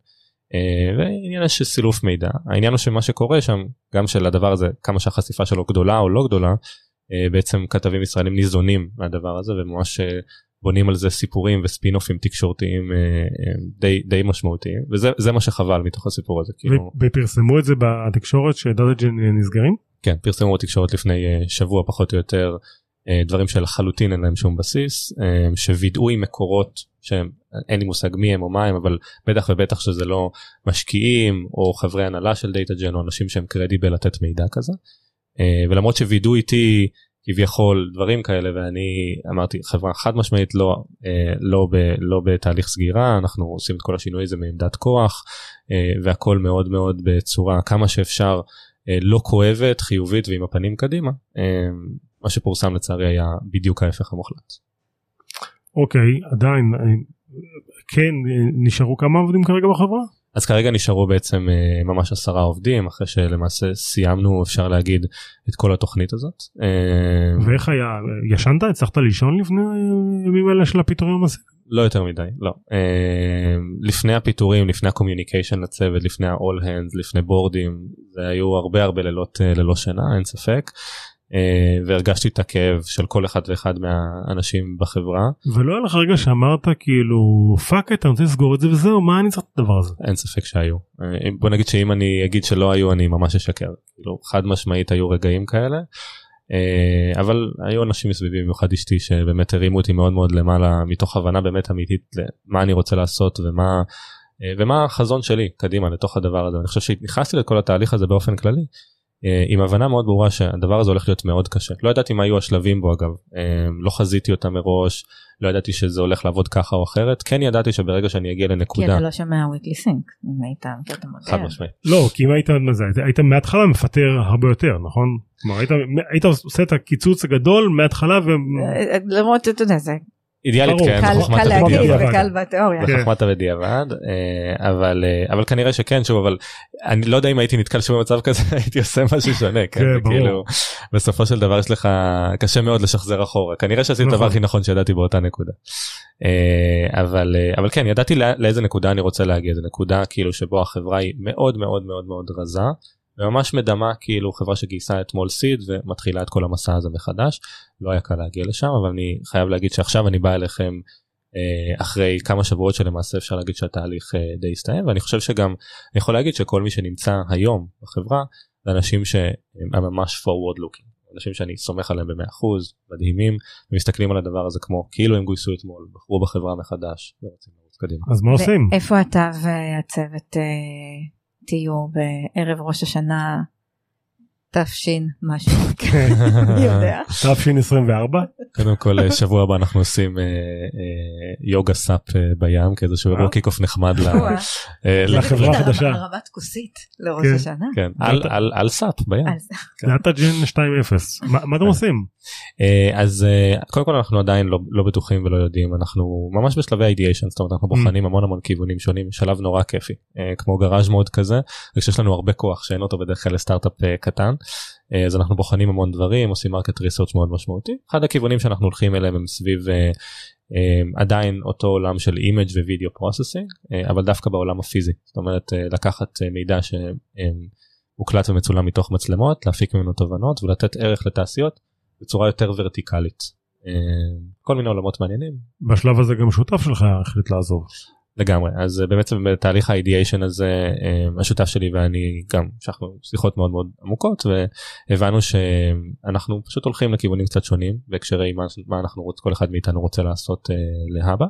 Speaker 6: ועניין של סילוף מידע העניין הוא שמה שקורה שם גם של הדבר הזה כמה שהחשיפה שלו גדולה או לא גדולה בעצם כתבים ישראלים ניזונים מהדבר הזה וממש אה, בונים על זה סיפורים וספינופים תקשורתיים אה, אה, די די משמעותיים. וזה זה מה שחבל מתוך הסיפור הזה כאילו.
Speaker 2: ופרסמו את זה בתקשורת שדאטה-ג'ן נסגרים?
Speaker 6: כן פרסמו בתקשורת לפני אה, שבוע פחות או יותר אה, דברים שלחלוטין אין להם שום בסיס אה, שווידאו עם מקורות שהם אין לי מושג מי הם או מה הם אבל בטח ובטח שזה לא משקיעים או חברי הנהלה של Datagen או אנשים שהם credible לתת מידע כזה. אה, ולמרות שווידאו איתי כביכול דברים כאלה ואני אמרתי חברה חד משמעית לא אה, לא ב, לא בתהליך סגירה אנחנו עושים את כל השינוי הזה מעמדת כוח אה, והכל מאוד מאוד בצורה כמה שאפשר אה, לא כואבת חיובית ועם הפנים קדימה אה, מה שפורסם לצערי היה בדיוק ההפך המוחלט.
Speaker 2: אוקיי עדיין אה, כן אה, נשארו כמה עובדים כרגע בחברה?
Speaker 6: אז כרגע נשארו בעצם אה, ממש עשרה עובדים אחרי שלמעשה סיימנו אפשר להגיד את כל התוכנית הזאת. אה,
Speaker 2: ואיך היה ישנת הצלחת לישון לפני הימים האלה של הפיטורים הזה?
Speaker 6: לא יותר מדי לא אה, לפני הפיטורים לפני ה communication לצוות לפני ה-all hands לפני בורדים זה היו הרבה הרבה לילות ללא שינה אין ספק והרגשתי את הכאב של כל אחד ואחד מהאנשים בחברה.
Speaker 2: ולא היה לך רגע שאמרת כאילו fuck את אני רוצה לסגור את זה וזהו מה אני צריך את הדבר הזה.
Speaker 6: אין ספק שהיו. אה, בוא נגיד שאם אני אגיד שלא היו אני ממש אשקר. כאילו חד משמעית היו רגעים כאלה. אה, אבל היו אנשים מסביבי במיוחד אשתי שבאמת הרימו אותי מאוד מאוד למעלה מתוך הבנה באמת אמיתית למה אני רוצה לעשות ומה אה, ומה החזון שלי קדימה לתוך הדבר הזה. אני חושב שנכנסתי לכל התהליך הזה באופן כללי. אה, עם הבנה מאוד ברורה שהדבר הזה הולך להיות מאוד קשה לא ידעתי מה יהיו השלבים בו אגב אה, לא חזיתי אותם מראש לא ידעתי שזה הולך לעבוד ככה או אחרת כן ידעתי שברגע שאני אגיע
Speaker 1: כי
Speaker 6: לנקודה
Speaker 1: אתה לא שומע weekly sync אם היית.
Speaker 6: חד משמעית
Speaker 2: לא כי אם היית- היית מההתחלה מפטר הרבה יותר נכון? כלומר היית, היית עושה את הקיצוץ הגדול מההתחלה ו...
Speaker 1: אה, למרות שאתה יודע זה
Speaker 6: אידיאלית. כן,
Speaker 1: קל. להגיד. וקל בתיאוריה.
Speaker 6: בחוכמת הבדיעבד אה, אבל אה, אבל כנראה שכן שוב אבל אני לא יודע אם הייתי נתקל שוב במצב כזה הייתי עושה משהו שונה כן. כאילו בסופו של דבר יש לך קשה מאוד לשחזר אחורה כנראה שעשיתי
Speaker 2: נכון.
Speaker 6: הדבר הכי נכון שידעתי באותה נקודה. אה, אבל אבל כן ידעתי לא- לאיזה נקודה אני רוצה להגיע זו נקודה כאילו שבו החברה היא מאוד מאוד מאוד מאוד רזה וממש מדמה כאילו חברה שגייסה אתמול סיד ומתחילה את כל המסע הזה מחדש לא היה קל להגיע לשם אבל אני חייב להגיד שעכשיו אני בא אליכם אה, אחרי כמה שבועות שלמעשה אפשר להגיד שהתהליך אה, די הסתיים ואני חושב שגם אני יכול להגיד שכל מי שנמצא היום בחברה זה אנשים שהם ממש forward looking אנשים שאני סומך עליהם במאה אחוז, מדהימים, ומסתכלים על הדבר הזה כמו כאילו הם גויסו אתמול, בחרו בחברה מחדש, ורוצים לרוץ קדימה.
Speaker 2: אז מה עושים?
Speaker 1: ואיפה אתה והצוות אה, תהיו בערב ראש השנה תש"ן משהו? מי יודע?
Speaker 2: תש"ן 24?
Speaker 6: קודם כל אה, שבוע הבא אנחנו עושים אה, אה, יוגה סאפ בים כאיזשהו אירוע kick off נחמד
Speaker 2: לחברה החדשה.
Speaker 1: הרמת- כוסית לראש
Speaker 2: כן.
Speaker 1: השנה.
Speaker 6: כן, על- על- על סאפ בים.
Speaker 2: Datagen 2.0. מה אתם עושים?
Speaker 6: אז קודם כל אנחנו עדיין לא, לא בטוחים ולא יודעים אנחנו ממש בשלבי ideation זאת אומרת אנחנו בוחנים המון המון כיוונים שונים שלב נורא כיפי כמו גראז' מאוד כזה וכשיש לנו הרבה כוח שאין אותו בדרך כלל לסטארט-אפ קטן אז אנחנו בוחנים המון דברים עושים market research מאוד משמעותי אחד הכיוונים שאנחנו הולכים אליהם הם סביב. אה, אה, עדיין אותו עולם של image ו video processing אבל דווקא בעולם הפיזי זאת אומרת אה, לקחת אה, מידע שמוקלט ומצולם מתוך מצלמות להפיק ממנו תובנות ולתת ערך לתעשיות בצורה יותר ורטיקלית. אה, כל מיני עולמות מעניינים
Speaker 2: בשלב הזה גם שותף שלך החליט לעזוב.
Speaker 6: לגמרי אז אה, בעצם בתהליך ה ideation הזה אה, השותף שלי ואני גם המשכנו שיחות מאוד מאוד עמוקות והבנו שאנחנו פשוט הולכים לכיוונים קצת שונים בהקשרי מה, מה אנחנו רוצים כל אחד מאיתנו רוצה לעשות אה, להבא.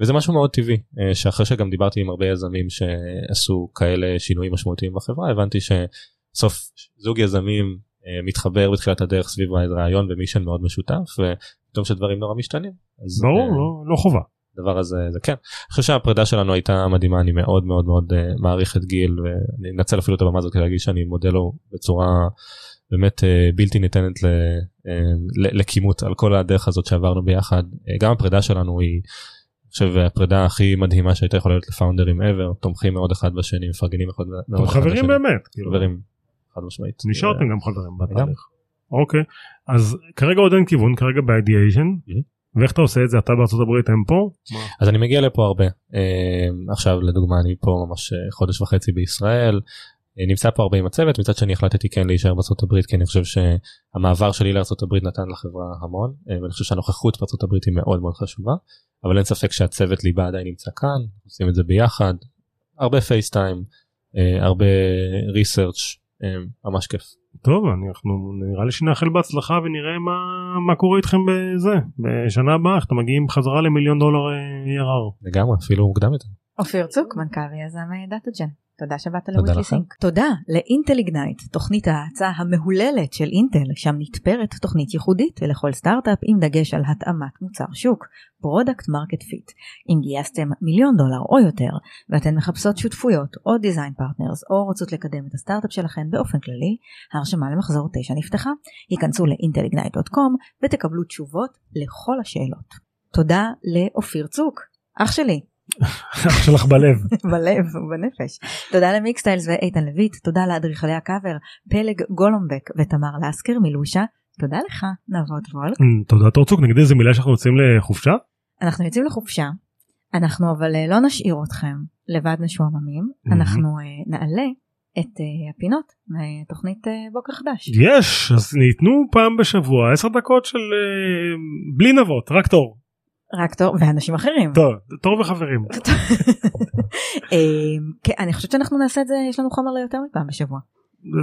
Speaker 6: וזה משהו מאוד טבעי אה, שאחרי שגם דיברתי עם הרבה יזמים שעשו כאלה שינויים משמעותיים בחברה הבנתי שסוף זוג יזמים אה, מתחבר בתחילת הדרך סביב רעיון ומישן מאוד משותף ופתאום שדברים נורא משתנים. אז,
Speaker 2: ברור,
Speaker 6: אה,
Speaker 2: לא- לא חובה.
Speaker 6: הדבר הזה זה כן. אני חושב שהפרידה שלנו הייתה מדהימה אני מאוד מאוד מאוד אה, מעריך את גיל ואני אנצל אפילו את הבמה הזאת כדי להגיד שאני מודה לו בצורה באמת אה, בלתי ניתנת ל- ל- לכימות על כל הדרך הזאת שעברנו ביחד אה, גם הפרידה שלנו היא. אני חושב הפרידה הכי מדהימה שהייתה יכולה להיות לפאונדרים ever תומכים מאוד אחד בשני מפרגנים אחד מאוד אחד
Speaker 2: חברים
Speaker 6: בשני.
Speaker 2: באמת. כאילו.
Speaker 6: חברים חד משמעית.
Speaker 2: נשארתם גם חברים בתהליך. אוקיי. אז כרגע עוד אין כיוון, כרגע באידיאשן. ואיך אתה עושה את זה? אתה בארצות הברית, הם פה?
Speaker 6: אז אני מגיע לפה הרבה. אה, עכשיו לדוגמה אני פה ממש אה, חודש וחצי בישראל. אה, נמצא פה הרבה עם הצוות. מצד שני החלטתי כן להישאר בארצות הברית כי אני חושב שהמעבר שלי לארצות הברית נתן לחברה המון. אה, ואני חושב שהנוכחות בארצות הברית היא מאוד מאוד חשובה. אבל אין ספק שהצוות ליבה עדיין נמצא כאן. עושים את זה ביחד. הרבה face time אה, הרבה research ממש כיף.
Speaker 2: טוב, אנחנו נראה לי שנאחל בהצלחה ונראה מה, מה קורה איתכם בזה. בשנה הבאה, איך אתם מגיעים חזרה למיליון דולר אה, ARR.
Speaker 6: לגמרי אפילו מוקדם יותר.
Speaker 1: אופיר צוק, מנכ"ל ויזם Datagen. תודה שבאת
Speaker 6: תודה
Speaker 1: ל Weekly
Speaker 6: לכם.
Speaker 1: Sync. תודה ל Intel Ignite, תוכנית ההאצה המהוללת של אינטל, שם נתפרת תוכנית ייחודית ולכל סטארט-אפ עם דגש על התאמת מוצר שוק, product market fit. אם גייסתם מיליון דולר או יותר, ואתן מחפשות שותפויות או design partners, או רוצות לקדם את הסטארט-אפ שלכן באופן כללי, ההרשמה למחזור 9 נפתחה. היכנסו ל intelignite.com ותקבלו תשובות לכל השאלות. תודה לאופיר צוק, אח שלי.
Speaker 2: אח שלך בלב.
Speaker 1: בלב ובנפש. תודה ל Mixtiles ואיתן לויט, תודה לאדריכלי הקאבר, פלג גולומבק ותמר לסקר מלושה, תודה לך נבות וולק.
Speaker 2: אה, תודה תורצוק, נגיד איזה מילה שאנחנו יוצאים לחופשה?
Speaker 1: אנחנו יוצאים לחופשה, אנחנו אבל אה, לא נשאיר אתכם לבד משועממים. אנחנו אה, נעלה את אה, הפינות מתוכנית בוקר חדש.
Speaker 2: יש, אז ניתנו פעם בשבוע 10 דקות של בלי נבות, רק תור.
Speaker 1: רק תור ואנשים אחרים.
Speaker 2: טוב, תור וחברים.
Speaker 1: אה, כן, אני חושבת שאנחנו נעשה את זה, יש לנו חומר ליותר מפעם בשבוע.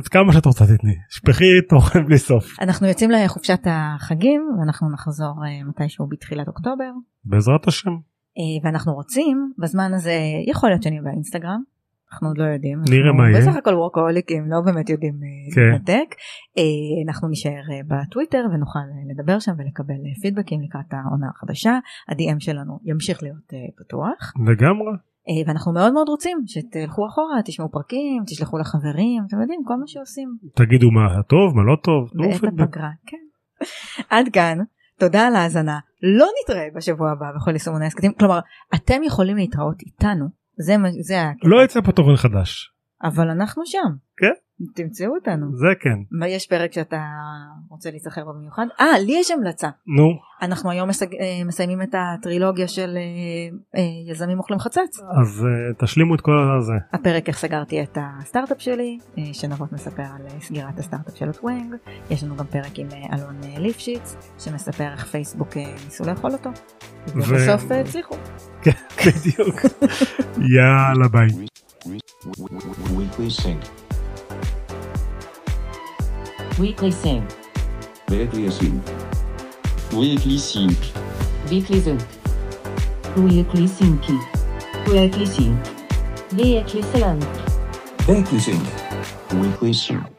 Speaker 2: אז כמה שאת רוצה תתני, שפכי תוכן בלי סוף.
Speaker 1: אנחנו יוצאים לחופשת החגים ואנחנו נחזור אה, מתישהו בתחילת אוקטובר.
Speaker 2: בעזרת השם.
Speaker 1: אה, ואנחנו רוצים בזמן הזה יכול להיות שאני באינסטגרם. אנחנו עוד לא יודעים.
Speaker 2: נראה מה יהיה.
Speaker 1: בסך הכל וורקוהוליקים לא באמת יודעים אה,
Speaker 2: כן.
Speaker 1: להתנתק. אה, אנחנו נישאר אה, בטוויטר ונוכל לדבר שם ולקבל פידבקים לקראת העונה החדשה. ה-DM שלנו ימשיך להיות פתוח.
Speaker 2: לגמרי.
Speaker 1: ואנחנו מאוד מאוד רוצים שתלכו אחורה תשמעו פרקים תשלחו לחברים אתם יודעים כל מה שעושים
Speaker 2: תגידו מה טוב, מה לא טוב.
Speaker 1: בעת. הפגרה. כן. עד כאן תודה על ההאזנה לא נתראה בשבוע הבא בכל יישומוני הסכתים כלומר אתם יכולים להתראות איתנו זה זה.
Speaker 2: לא יצא פה תוכן חדש.
Speaker 1: אבל אנחנו שם.
Speaker 2: כן.
Speaker 1: תמצאו אותנו.
Speaker 2: זה כן.
Speaker 1: מה יש פרק שאתה רוצה להיזכר בו במיוחד? אה לי יש המלצה.
Speaker 2: נו,
Speaker 1: אנחנו היום מסג... אה, מסיימים את הטרילוגיה של אה, אה, יזמים אוכלים חצץ.
Speaker 2: אז אה, תשלימו את כל הזה.
Speaker 1: הפרק איך סגרתי את הסטארט-אפ שלי, אה, שנבות מספר על אה, סגירת הסטארט-אפ של הטוונג, יש לנו גם פרק עם אה, אלון אה, ליפשיץ, שמספר איך פייסבוק אה, ניסו לאכול אותו,
Speaker 2: ו-
Speaker 1: ובסוף אה, הצליחו.
Speaker 2: כן, בדיוק. יאללה ביי.
Speaker 3: Weekly Sync.
Speaker 4: Weekly Sync.
Speaker 3: Weekly Sync.
Speaker 5: Weekly Sync.
Speaker 4: Weekly Sync. Weekly Sync. Weekly Sync. Weekly Sync.
Speaker 3: Weekly Sync. Weekly Sync.